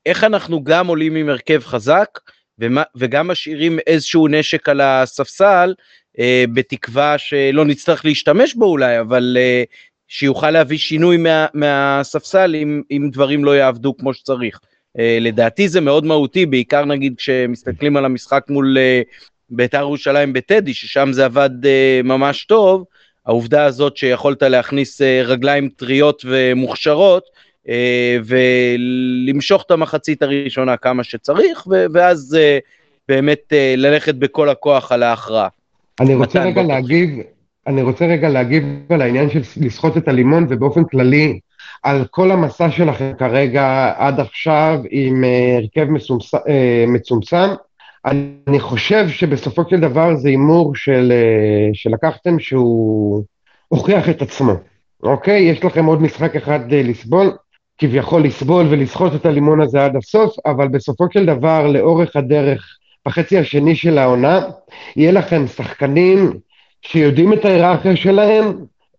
איך אנחנו גם עולים עם הרכב חזק, ומה, וגם משאירים איזשהו נשק על הספסל, אה, בתקווה שלא נצטרך להשתמש בו אולי, אבל אה, שיוכל להביא שינוי מה, מהספסל אם, אם דברים לא יעבדו כמו שצריך. אה, לדעתי זה מאוד מהותי, בעיקר נגיד כשמסתכלים על המשחק מול אה, בית"ר ירושלים בטדי, ששם זה עבד אה, ממש טוב, העובדה הזאת שיכולת להכניס אה, רגליים טריות ומוכשרות, ולמשוך את המחצית הראשונה כמה שצריך, ואז אה, באמת אה, ללכת בכל הכוח על ההכרעה. אני רוצה רגע להגיב, אני רוצה רגע להגיב על העניין של לסחוט את הלימון, ובאופן כללי, על כל המסע שלכם כרגע עד עכשיו עם הרכב מצומצם. אני חושב שבסופו של דבר זה הימור של, שלקחתם שהוא הוכיח את עצמו, אוקיי? יש לכם עוד משחק אחד לסבול. כביכול לסבול ולסחוט את הלימון הזה עד הסוף, אבל בסופו של דבר, לאורך הדרך, בחצי השני של העונה, יהיה לכם שחקנים שיודעים את ההיררכיה שלהם,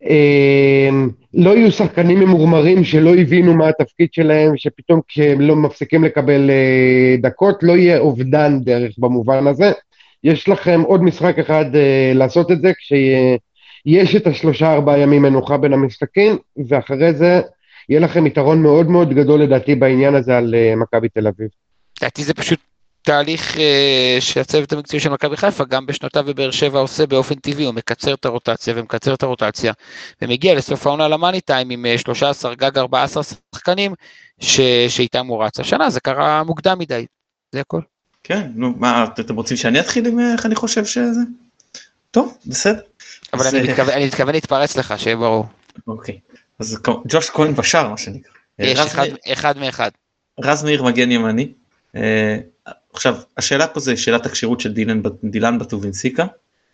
אה, לא יהיו שחקנים ממורמרים שלא הבינו מה התפקיד שלהם, שפתאום כשהם לא מפסיקים לקבל אה, דקות, לא יהיה אובדן דרך במובן הזה. יש לכם עוד משחק אחד אה, לעשות את זה, כשיש את השלושה ארבעה ימים מנוחה בין המשחקים, ואחרי זה יהיה לכם יתרון מאוד מאוד גדול לדעתי בעניין הזה על uh, מכבי תל אביב. לדעתי זה פשוט תהליך uh, שהצוות המקצועי של מכבי חיפה גם בשנותיו בבאר שבע עושה באופן טבעי, הוא מקצר את הרוטציה ומקצר את הרוטציה ומגיע לסוף העונה למאני טיים עם 13 אה, גג 14 שחקנים ש... שאיתם הוא רץ. השנה זה קרה מוקדם מדי, זה הכל. כן, נו, מה, אתם רוצים שאני אתחיל עם איך אני חושב שזה? טוב, בסדר. אבל אני מתכוון, אני מתכוון להתפרץ לך, שיהיה ברור. אוקיי. אז ג'וש כהן בשאר מה שנקרא. יש אחד, אחד מאחד. רז מאיר מגן ימני. אה, עכשיו השאלה פה זה שאלת הכשירות של דילן, דילן בטובינסיקה.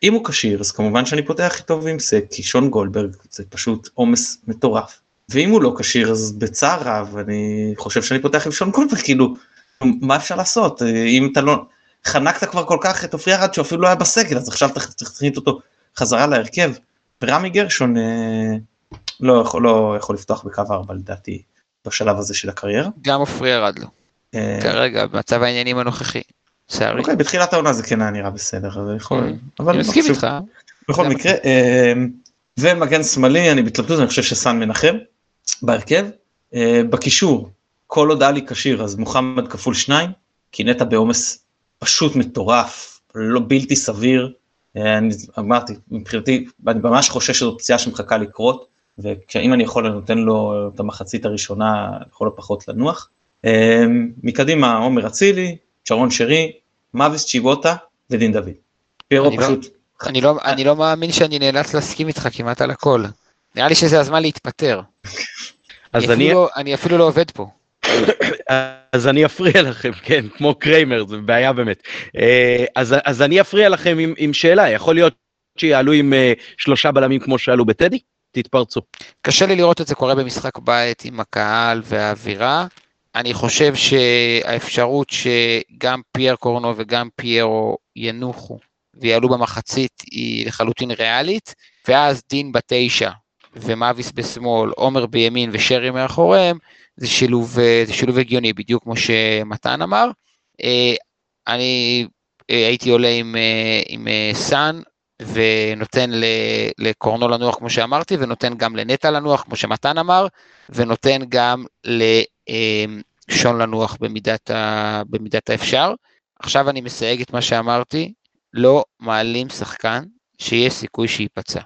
אם הוא כשיר אז כמובן שאני פותח איתו ועם סק כי שון גולדברג זה פשוט עומס מטורף. ואם הוא לא כשיר אז בצער רב אני חושב שאני פותח עם שון גולדברג כאילו מה אפשר לעשות אה, אם אתה לא חנקת כבר כל כך את אופי ארד שהוא אפילו לא היה בסגל אז עכשיו צריך להכניס אותו חזרה להרכב. ורמי גרשון אה, לא יכול, לא יכול לפתוח בקו 4 לדעתי בשלב הזה של הקריירה. גם עופרי ירד לו. אה, כרגע במצב העניינים הנוכחי. אוקיי, בתחילת העונה זה כן היה נראה בסדר, אה, אני מסכים איתך. בכל מקרה, אה, ומגן שמאלי, אני בהתלבטות, אני חושב שסאן מנחם בהרכב. בקישור, כל עוד עלי כשיר, אז מוחמד כפול שניים, כי נטע בעומס פשוט מטורף, לא בלתי סביר. אני אמרתי, מבחינתי, אני ממש חושש שזו פציעה שמחכה לקרות. ואם אני יכול אני נותן לו את המחצית הראשונה לכל הפחות לנוח. אמ, מקדימה עומר אצילי, שרון שרי, מאביס צ'יבוטה ודין דוד. פירו אני לא- פשוט. לא, אני, לא, אני לא מאמין שאני נאלץ להסכים איתך כמעט על הכל. נראה לי שזה הזמן להתפטר. אז אני. אפילו, לא, אני אפילו לא עובד פה. אז אני אפריע לכם, כן, כמו קריימר, זה בעיה באמת. אה, אז, אז אני אפריע לכם עם, עם שאלה, יכול להיות שיעלו עם אה, שלושה בלמים כמו שעלו בטדי? תתפרצו. קשה לי לראות את זה קורה במשחק בית עם הקהל והאווירה. אני חושב שהאפשרות שגם פייר קורנו וגם פיירו ינוחו ויעלו במחצית היא לחלוטין ריאלית, ואז דין בתשע ומאביס בשמאל, עומר בימין ושרי מאחוריהם, זה שילוב, זה שילוב הגיוני, בדיוק כמו שמתן אמר. אה, אני אה, הייתי עולה עם, אה, עם סאן, ונותן לקורנו לנוח כמו שאמרתי, ונותן גם לנטע לנוח כמו שמתן אמר, ונותן גם לשון לנוח במידת, ה, במידת האפשר. עכשיו אני מסייג את מה שאמרתי, לא מעלים שחקן שיש סיכוי שייפצע.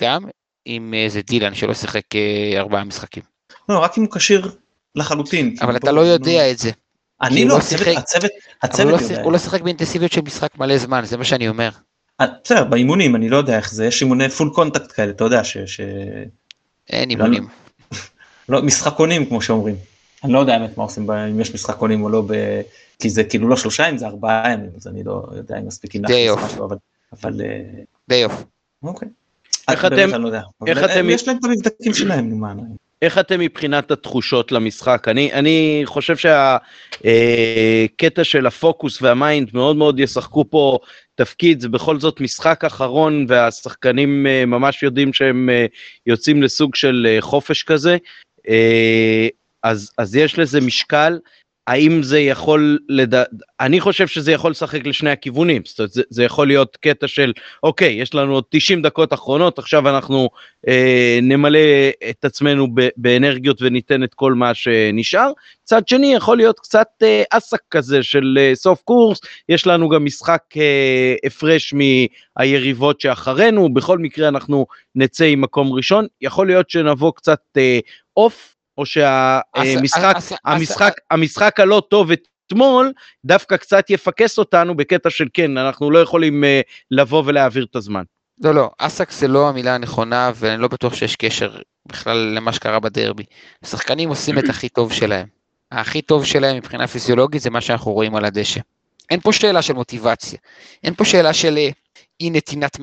גם אם זה דילן שלא שיחק אה, ארבעה משחקים. לא, רק אם הוא כשיר לחלוטין. אבל אתה לא יודע את זה. אני לא, הצוות, הצוות, הצוות יודע. הוא לא שיחק באינטנסיביות של משחק מלא זמן, זה מה שאני אומר. אה, בסדר, באימונים אני לא יודע איך זה, יש אימוני full contact כאלה, אתה יודע ש... ש... אין אימונים. לא, משחקונים כמו שאומרים. אני לא יודע האמת מה עושים, אם יש משחקונים או לא, ב... כי זה כאילו לא שלושה ימים, זה ארבעה ימים, אז אני לא יודע אם מספיקים להכניס משהו, אבל... אבל... day off. אוקיי. איך אתם, לא איך אתם, יש להם את המבדקים שלהם, מה. איך אתם מבחינת התחושות למשחק? אני, אני חושב שהקטע אה, של הפוקוס וה mind מאוד מאוד ישחקו פה תפקיד, זה בכל זאת משחק אחרון והשחקנים אה, ממש יודעים שהם אה, יוצאים לסוג של אה, חופש כזה, אה, אז, אז יש לזה משקל. האם זה יכול, לד... אני חושב שזה יכול לשחק לשני הכיוונים, זאת אומרת זה, זה יכול להיות קטע של אוקיי, יש לנו עוד 90 דקות אחרונות, עכשיו אנחנו אה, נמלא את עצמנו ב, באנרגיות וניתן את כל מה שנשאר, צד שני יכול להיות קצת אה, אסק כזה של אה, סוף קורס, יש לנו גם משחק אה, הפרש מהיריבות שאחרינו, בכל מקרה אנחנו נצא עם מקום ראשון, יכול להיות שנבוא קצת אה, אוף, או שהמשחק המשחק, המשחק הלא טוב אתמול דווקא קצת יפקס אותנו בקטע של כן, אנחנו לא יכולים uh, לבוא ולהעביר את הזמן. לא, לא, אסק זה לא המילה הנכונה, ואני לא בטוח שיש קשר בכלל למה שקרה בדרבי. השחקנים עושים את הכי טוב שלהם. הכי טוב שלהם מבחינה פיזיולוגית זה מה שאנחנו רואים על הדשא. אין פה שאלה של מוטיבציה, אין פה שאלה של אה, אי נתינת 100%,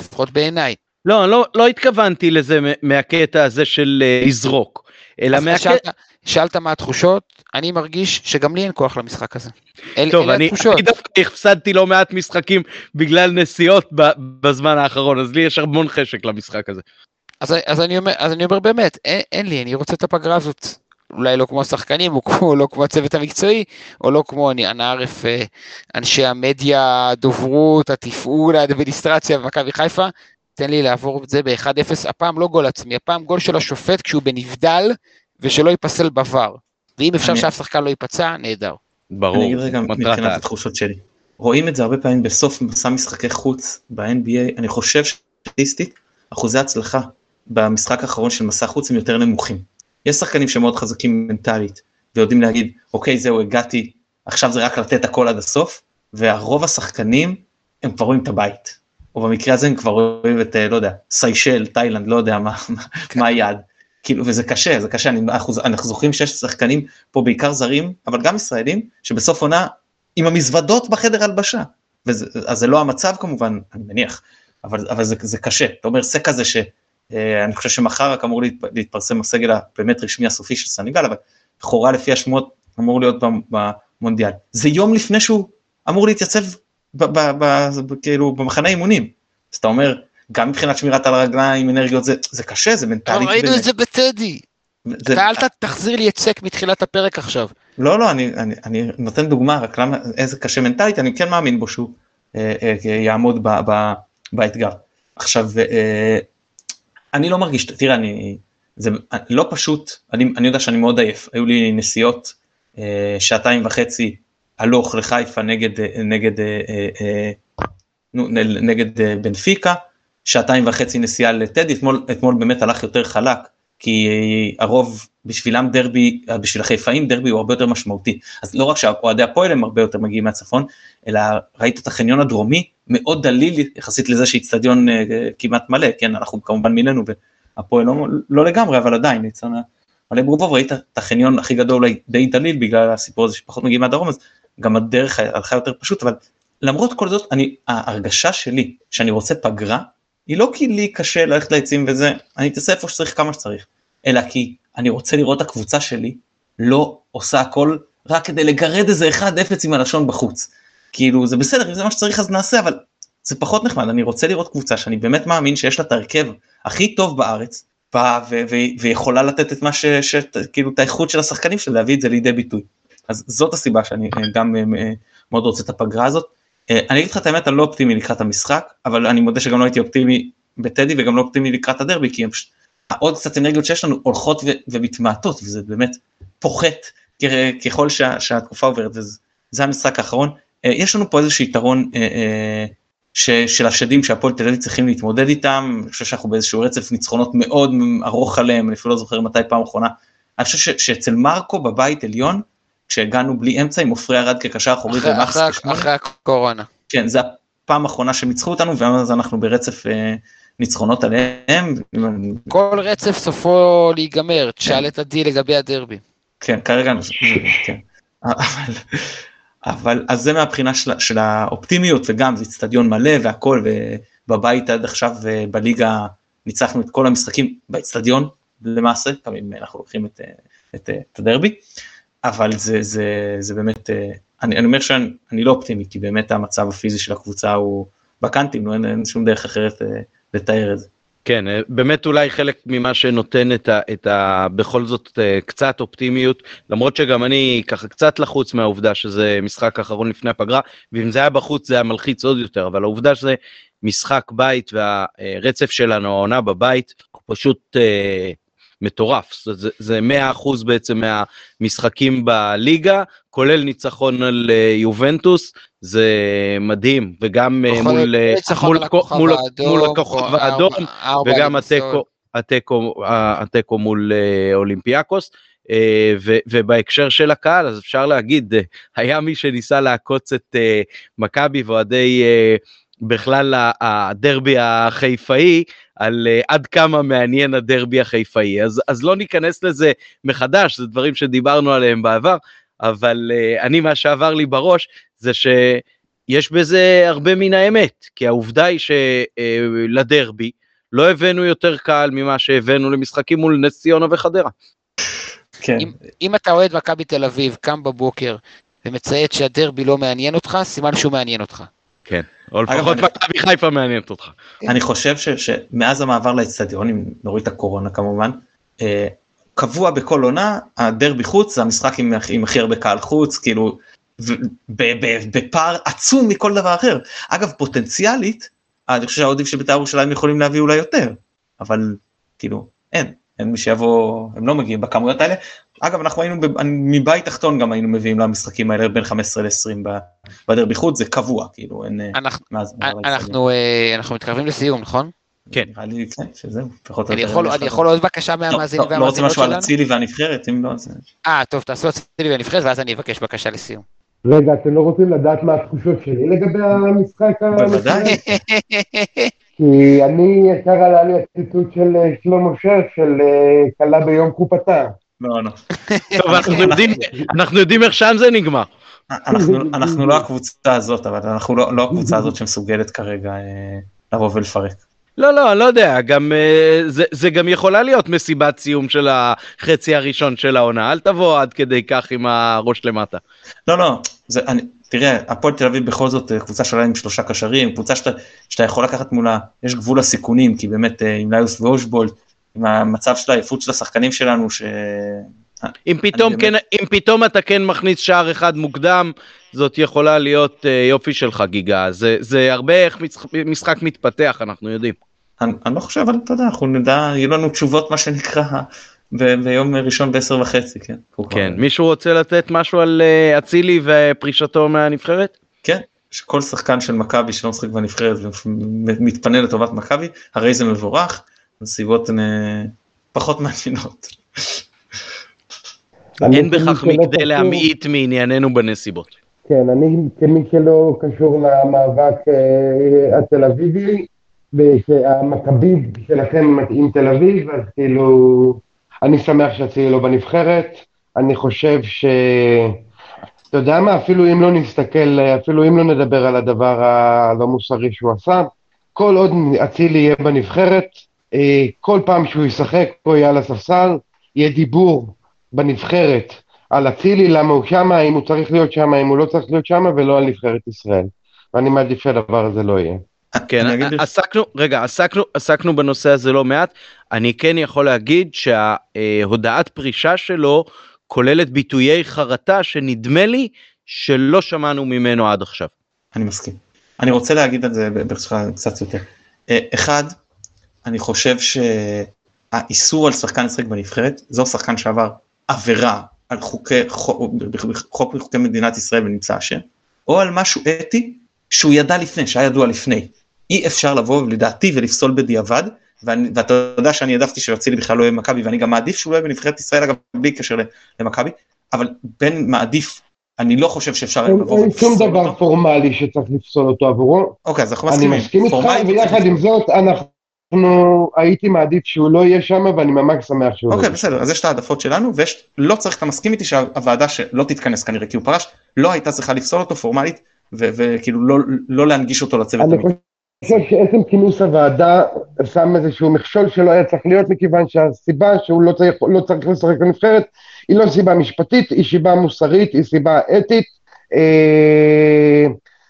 לפחות בעיניי. לא, לא, לא התכוונתי לזה מהקטע הזה של uh, לזרוק. אלא מהקטע... שאלת, שאלת מה התחושות, אני מרגיש שגם לי אין כוח למשחק הזה. אל, טוב, אני, אני דווקא הפסדתי לא מעט משחקים בגלל נסיעות בזמן האחרון, אז לי יש המון חשק למשחק הזה. אז, אז, אני, אומר, אז אני אומר באמת, אין, אין לי, אני רוצה את הפגרה הזאת. אולי לא כמו השחקנים, או כמו, לא כמו הצוות המקצועי, או לא כמו אני, אנא ערף, אה, אנשי המדיה, הדוברות, התפעול, האדמיניסטרציה במכבי חיפה, תן לי לעבור את זה ב-1-0, הפעם לא גול עצמי, הפעם גול של השופט כשהוא בנבדל, ושלא ייפסל בVAR. ואם אפשר אני... שאף שחקן לא ייפצע, נהדר. ברור, אני אגיד רגע מבחינת התחושות שלי. רואים את זה הרבה פעמים בסוף מסע משחקי חוץ ב-NBA, אני חושב שסטטיסטית, אחוזי הצלחה במשחק האחרון של מסע חוץ הם יותר נמוכים. יש שחקנים שמאוד חזקים מנטלית, ויודעים להגיד, אוקיי, זהו, הגעתי, עכשיו זה רק לתת הכל עד הסוף, והרוב השחקנים, הם כבר רואים את הבית. או במקרה הזה הם כבר רואים את, אה, לא יודע, סיישל, תאילנד, לא יודע מה, כן. מה היעד. כאילו, וזה קשה, זה קשה, אני, אנחנו, אנחנו זוכרים שיש שחקנים פה בעיקר זרים, אבל גם ישראלים, שבסוף עונה עם המזוודות בחדר הלבשה. וזה, אז זה לא המצב כמובן, אני מניח, אבל, אבל זה, זה קשה. אתה אומר סק כזה שאני אה, חושב שמחר רק אמור להתפרסם הסגל הבאמת רשמי הסופי של סניגל, אבל לכאורה לפי השמועות אמור להיות במונדיאל. זה יום לפני שהוא אמור להתייצב ב, ב, ב, כאילו במחנה אימונים. אז אתה אומר, גם מבחינת שמירת על הרגליים, אנרגיות, זה, זה קשה, זה מנטלית. ראינו את זה בטדי. זה... אתה אל תחזיר לי את סק מתחילת הפרק עכשיו. לא, לא, אני, אני, אני נותן דוגמה, רק למה, איזה קשה מנטלית, אני כן מאמין בו שהוא אה, אה, יעמוד ב, ב, באתגר. עכשיו, אה, אני לא מרגיש, תראה, אני, זה לא פשוט, אני, אני יודע שאני מאוד עייף, היו לי נסיעות אה, שעתיים וחצי הלוך לחיפה נגד, אה, נגד, אה, אה, נגד בנפיקה, שעתיים וחצי נסיעה לטדי, אתמול, אתמול באמת הלך יותר חלק, כי הרוב בשבילם דרבי, בשביל החיפאים דרבי הוא הרבה יותר משמעותי. אז לא רק שאוהדי הפועל הם הרבה יותר מגיעים מהצפון, אלא ראית את החניון הדרומי מאוד דליל יחסית לזה שאיצטדיון כמעט מלא, כן, אנחנו כמובן מילאנו והפועל לא, לא לגמרי, אבל עדיין, מלא ברובוב, ראית את החניון הכי גדול די דליל בגלל הסיפור הזה שפחות מגיעים מהדרום, אז גם הדרך הלכה יותר פשוט, אבל למרות כל זאת, אני, ההרגשה שלי שאני רוצה פגרה, היא לא כי לי קשה ללכת לעצים וזה, אני אתעשה איפה שצריך כמה שצריך, אלא כי אני רוצה לראות את הקבוצה שלי לא עושה הכל רק כדי לגרד איזה 1-0 עם הלשון בחוץ. כאילו זה בסדר, אם זה מה שצריך אז נעשה, אבל זה פחות נחמד, אני רוצה לראות קבוצה שאני באמת מאמין שיש לה את ההרכב הכי טוב בארץ, באה ויכולה לתת את מה ש... ש... כאילו את האיכות של השחקנים שלה, להביא את זה לידי ביטוי. אז זאת הסיבה שאני אה, גם אה, אה, מאוד רוצה את הפגרה הזאת. אני אגיד לך את האמת, אני לא אופטימי לקראת המשחק, אבל אני מודה שגם לא הייתי אופטימי בטדי וגם לא אופטימי לקראת הדרבי, כי פשוט, עוד קצת אנרגיות שיש לנו הולכות ומתמעטות, וזה באמת פוחת ככל שה, שהתקופה עוברת, וזה המשחק האחרון. יש לנו פה איזשהו יתרון ש, של השדים שהפועל תל אביב צריכים להתמודד איתם, אני חושב שאנחנו באיזשהו רצף ניצחונות מאוד ארוך עליהם, אני אפילו לא זוכר מתי פעם אחרונה. אני חושב שאצל מרקו בבית עליון, כשהגענו בלי אמצע עם עופרי ארד כקשר אחורי ומקס כשמונה. אחרי הקורונה. כן, זה הפעם האחרונה שהם ניצחו אותנו, ואז אנחנו ברצף אה, ניצחונות עליהם. כל רצף סופו להיגמר, תשאל את עדי לגבי הדרבי. כן, כרגע, כן. אבל, אבל אז זה מהבחינה של, של האופטימיות וגם זה אצטדיון מלא והכל ובבית עד עכשיו בליגה ניצחנו את כל המשחקים באצטדיון למעשה, פעמים אנחנו לוקחים את, את, את הדרבי, אבל זה, זה, זה באמת, אני, אני אומר שאני לא אופטימי כי באמת המצב הפיזי של הקבוצה הוא בקאנטים, לא, אין, אין שום דרך אחרת לתאר את זה. כן, אה, באמת אולי חלק ממה שנותן את ה, את ה... בכל זאת אה, קצת אופטימיות, למרות שגם אני ככה קצת לחוץ מהעובדה שזה משחק אחרון לפני הפגרה, ואם זה היה בחוץ זה היה מלחיץ עוד יותר, אבל העובדה שזה משחק בית והרצף שלנו, העונה בבית, הוא פשוט אה, מטורף, זה, זה 100% בעצם מהמשחקים בליגה, כולל ניצחון על אה, יובנטוס, זה מדהים, וגם אה, מול, אה, מול, מול, מול הכוכב האדום, וגם התיקו, התיקו, התיקו מול אולימפיאקוס. ו, ובהקשר של הקהל אז אפשר להגיד היה מי שניסה לעקוץ את מכבי ואוהדי בכלל הדרבי החיפאי על uh, עד כמה מעניין הדרבי החיפאי אז אז לא ניכנס לזה מחדש זה דברים שדיברנו עליהם בעבר אבל uh, אני מה שעבר לי בראש זה שיש בזה הרבה מן האמת כי העובדה היא שלדרבי uh, לא הבאנו יותר קהל ממה שהבאנו למשחקים מול נס ציונה וחדרה. כן. אם, אם אתה אוהד מכבי תל אביב קם בבוקר ומציית שהדרבי לא מעניין אותך סימן שהוא מעניין אותך. כן. או לפחות מכבי חיפה מעניינת אותך. אני חושב שמאז המעבר לאצטדיון, אם נוריד את הקורונה כמובן, אה, קבוע בכל עונה, הדרבי חוץ זה המשחק עם, עם הכי הרבה קהל חוץ, כאילו, בפער עצום מכל דבר אחר. אגב, פוטנציאלית, אני חושב שהאוהדים של בית"ר ירושלים יכולים להביא אולי יותר, אבל כאילו, אין. אין מי שיבוא, הם לא מגיעים בכמויות האלה. אגב, אנחנו היינו, מבית תחתון גם היינו מביאים למשחקים האלה בין 15 ל-20 בדרבי חוץ, זה קבוע, כאילו, אין... אה, אנחנו, אה, אנחנו מתקרבים לסיום, נכון? כן. נראה לי, כן, שזהו, פחות או יותר. אני יכול עוד בקשה מהמאזינים והמאזינות שלנו? לא רוצה משהו על אצילי והנבחרת, אם לא, אז... אה, טוב, תעשו אצילי והנבחרת, ואז אני אבקש בקשה לסיום. רגע, אתם לא רוצים לדעת מה התחושות שלי לגבי המשחק? בוודאי. כי אני, ישר עלה לי הציטוט של אה, שלמה שר, של כלה אה, ביום חופתה. לא, לא. טוב, אנחנו יודעים איך שם זה נגמר. אנחנו לא הקבוצה הזאת, אבל אנחנו לא, לא הקבוצה הזאת שמסוגלת כרגע אה, לבוא ולפרק. לא, לא, אני לא יודע, גם, זה, זה גם יכולה להיות מסיבת סיום של החצי הראשון של העונה, אל תבוא עד כדי כך עם הראש למטה. לא, לא, זה, אני, תראה, הפועל תל אביב בכל זאת אה, קבוצה שעולה עם שלושה קשרים, קבוצה שאתה, שאתה יכול לקחת מולה, יש גבול לסיכונים, כי באמת אה, עם ליוס ואושבולד, עם המצב של העייפות של השחקנים שלנו, ש... אם פתאום, באמת... כן, אם פתאום אתה כן מכניס שער אחד מוקדם, זאת יכולה להיות uh, יופי של חגיגה. זה, זה הרבה איך משחק, משחק מתפתח, אנחנו יודעים. אני, אני לא חושב, אבל אתה יודע, אנחנו נדע, יהיו לנו תשובות, מה שנקרא, ביום ראשון בעשר וחצי, כן. כן, מישהו רוצה לתת משהו על אה, אצילי ופרישתו מהנבחרת? כן, שכל שחקן של מכבי שלא משחק בנבחרת ומתפנה לטובת מכבי, הרי זה מבורך, נסיבות אה, פחות מעניינות. אין בכך מכדי להמעיט מענייננו בנסיבות. כן, אני כמי שלא קשור למאבק אה, התל אביבי, והמכבי שלכם מתאים תל אביב, אז כאילו אני שמח שאצילי לא בנבחרת, אני חושב ש... אתה יודע מה, אפילו אם לא נסתכל, אפילו אם לא נדבר על הדבר הלא מוסרי שהוא עשה, כל עוד אצילי יהיה בנבחרת, אה, כל פעם שהוא ישחק פה יהיה על הספסל, יהיה דיבור בנבחרת על אצילי, למה הוא שמה, אם הוא צריך להיות שמה, אם הוא לא צריך להיות שמה, ולא על נבחרת ישראל. ואני מעדיף שהדבר הזה לא יהיה. כן, עסקנו, רגע, עסקנו, עסקנו בנושא הזה לא מעט. אני כן יכול להגיד שההודעת פרישה שלו כוללת ביטויי חרטה שנדמה לי שלא שמענו ממנו עד עכשיו. אני מסכים. אני רוצה להגיד על זה ברשותך קצת יותר. אה, אחד, אני חושב שהאיסור על שחקן לשחק בנבחרת, זו שחקן שעבר עבירה על חוקי, חוק מחוקי מדינת ישראל ונמצא אשם, או על משהו אתי שהוא ידע לפני, שהיה ידוע לפני. אי אפשר לבוא לדעתי ולפסול בדיעבד, ואני, ואתה יודע שאני העדפתי שאצילי בכלל לא יהיה במכבי, ואני גם מעדיף שהוא לא יהיה בנבחרת ישראל, אגב, בלי קשר למכבי, אבל בין מעדיף, אני לא חושב שאפשר לבוא ולפסול אותו. אין שום דבר פורמלי שצריך לפסול אותו עבורו. אוקיי, אז אנחנו מסכימים. אני מסכים איתך, ויחד עם זאת, אנחנו אנחנו, הייתי מעדיף שהוא לא יהיה שם, ואני ממש שמח שהוא לא אוקיי, יהיה. בסדר, אז יש את העדפות שלנו, ויש, לא צריך, אתה מסכים איתי שהוועדה שלא תתכנס כנראה כי הוא פרש, לא הייתה צריכה לפסול אותו פורמלית, ו- וכאילו לא, לא להנגיש אותו לצוות אני. חושב שעצם כינוס הוועדה שם איזשהו מכשול שלא היה צריך להיות, מכיוון שהסיבה שהוא לא צריך, לא צריך לשחק בנבחרת, היא לא סיבה משפטית, היא סיבה מוסרית, היא סיבה אתית, אה,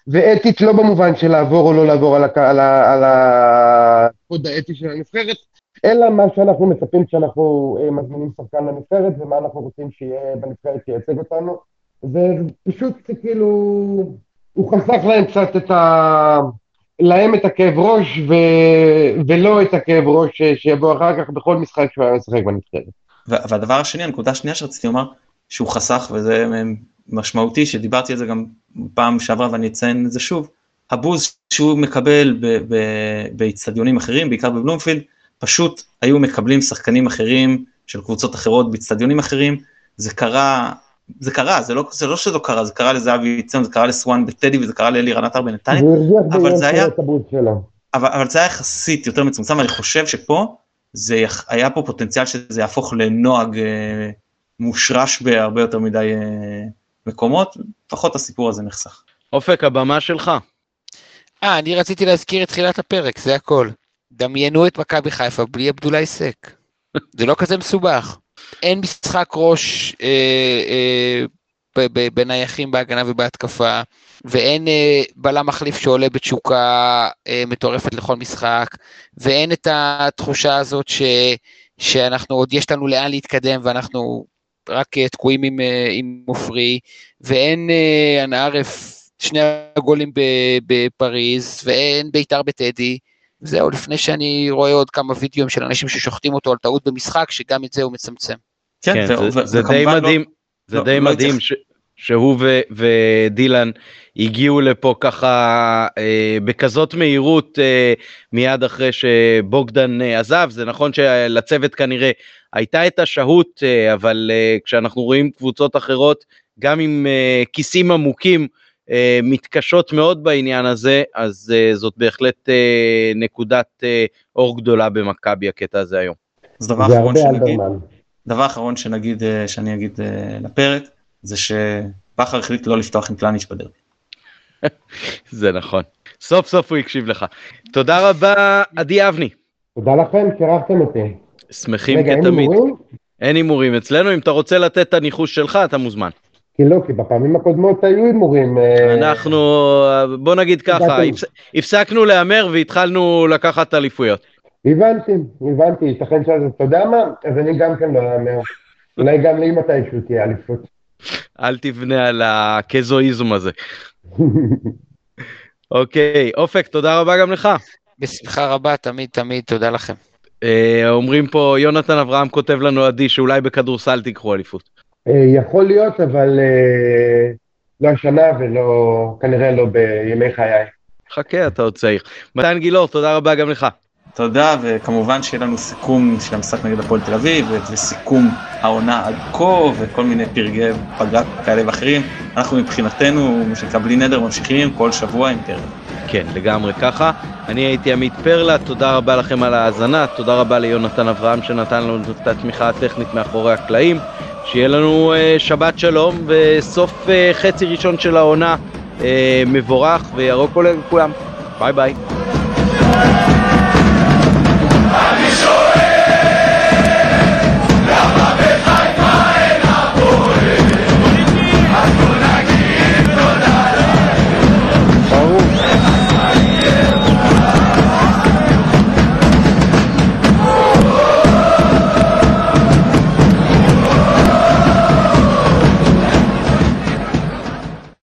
ואתית לא במובן של לעבור או לא לעבור על, הקוד האתי של הנבחרת, אלא מה שאנחנו מצפים כשאנחנו אה, מזמינים שחקן לנבחרת, ומה אנחנו רוצים שיהיה בנבחרת שייצג אותנו, ופשוט כאילו, הוא חסך להם קצת את ה... להם את הכאב ראש ו... ולא את הכאב ראש שיבוא אחר כך בכל משחק שהוא היה משחק בנבחרת. וה- והדבר השני, הנקודה השנייה שרציתי לומר, שהוא חסך, וזה משמעותי, שדיברתי על זה גם פעם שעברה ואני אציין את זה שוב, הבוז שהוא מקבל באיצטדיונים אחרים, בעיקר בבלומפילד, פשוט היו מקבלים שחקנים אחרים של קבוצות אחרות באיצטדיונים אחרים, זה קרה, זה קרה, זה לא, זה לא שזה קרה, זה קרה לזהבי ציון, זה קרה לסואן בטדי וזה קרה לאלירן עטר בנתניה, אבל זה היה-. אבל, אבל זה היה יחסית יותר מצומצם, אני חושב שפה זה יח- היה פה פוטנציאל שזה יהפוך לנוהג אה, מושרש בהרבה יותר מדי אה, מקומות, לפחות הסיפור הזה נחסך. אופק, הבמה שלך. אה, אני רציתי להזכיר את תחילת הפרק, זה הכל. דמיינו את מכבי חיפה בלי עבדולאי סק. זה לא כזה מסובך. אין משחק ראש אה, אה, בנייחים בהגנה ובהתקפה, ואין אה, בלם מחליף שעולה בתשוקה אה, מטורפת לכל משחק, ואין את התחושה הזאת ש, שאנחנו עוד יש לנו לאן להתקדם ואנחנו רק אה, תקועים עם, אה, עם עופרי, ואין אה, אנא ערף שני הגולים בפריז, ואין בית"ר בטדי. זהו, לפני שאני רואה עוד כמה וידאוים של אנשים ששוחטים אותו על טעות במשחק, שגם את זה הוא מצמצם. כן, ו- זה, ו- זה די וכמובן לא- מדהים, זה לא- די לא מדהים ש, שהוא ו, ודילן הגיעו לפה ככה אה, בכזאת מהירות אה, מיד אחרי שבוגדן אה, עזב, זה נכון שלצוות כנראה הייתה את השהות, אה, אבל אה, כשאנחנו רואים קבוצות אחרות, גם עם אה, כיסים עמוקים, אה, מתקשות מאוד בעניין הזה, אז אה, זאת בהחלט אה, נקודת אה, אור גדולה במכבי הקטע הזה היום. אז דבר אחרון שנגיד. דבר אחרון שנגיד, אה, שאני אגיד אה, לפרק, זה שבכר החליט לא לפתוח עם פלניץ' בדרבי. זה נכון. סוף סוף הוא הקשיב לך. תודה רבה, עדי אבני. תודה לכם שאירחתם אותי. שמחים רגע, אין כתמיד. הימורים? אין הימורים אצלנו, אם אתה רוצה לתת את הניחוש שלך, אתה מוזמן. כי לא, כי בפעמים הקודמות היו הימורים. אה, אנחנו, בוא נגיד ככה, הפסקנו להמר והתחלנו לקחת אליפויות. הבנתי, הבנתי, ייתכן שזה, אתה יודע מה? אז אני גם כן לא אאמר. אולי גם לי מתישהו תהיה אליפות. אל תבנה על הקזואיזם הזה. אוקיי, אופק, תודה רבה גם לך. בשמחה רבה, תמיד תמיד, תודה לכם. אה, אומרים פה, יונתן אברהם כותב לנו עדי שאולי בכדורסל תיקחו אליפות. אה, יכול להיות, אבל אה, לא השנה ולא, כנראה לא בימי חיי. חכה, אתה עוד צעיר. מתן גילאור, תודה רבה גם לך. תודה, וכמובן שיהיה לנו סיכום של המשחק נגד הפועל תל אביב, וסיכום העונה עד כה, וכל מיני פרגי פגרה כאלה ואחרים. אנחנו מבחינתנו, מה שנקרא בלי נדר, ממשיכים כל שבוע עם פרק. כן, לגמרי ככה. אני הייתי עמית פרלה, תודה רבה לכם על ההאזנה, תודה רבה ליונתן אברהם שנתן לנו את התמיכה הטכנית מאחורי הקלעים. שיהיה לנו אה, שבת שלום וסוף אה, חצי ראשון של העונה אה, מבורך וירוק עולה לכולם. ביי ביי.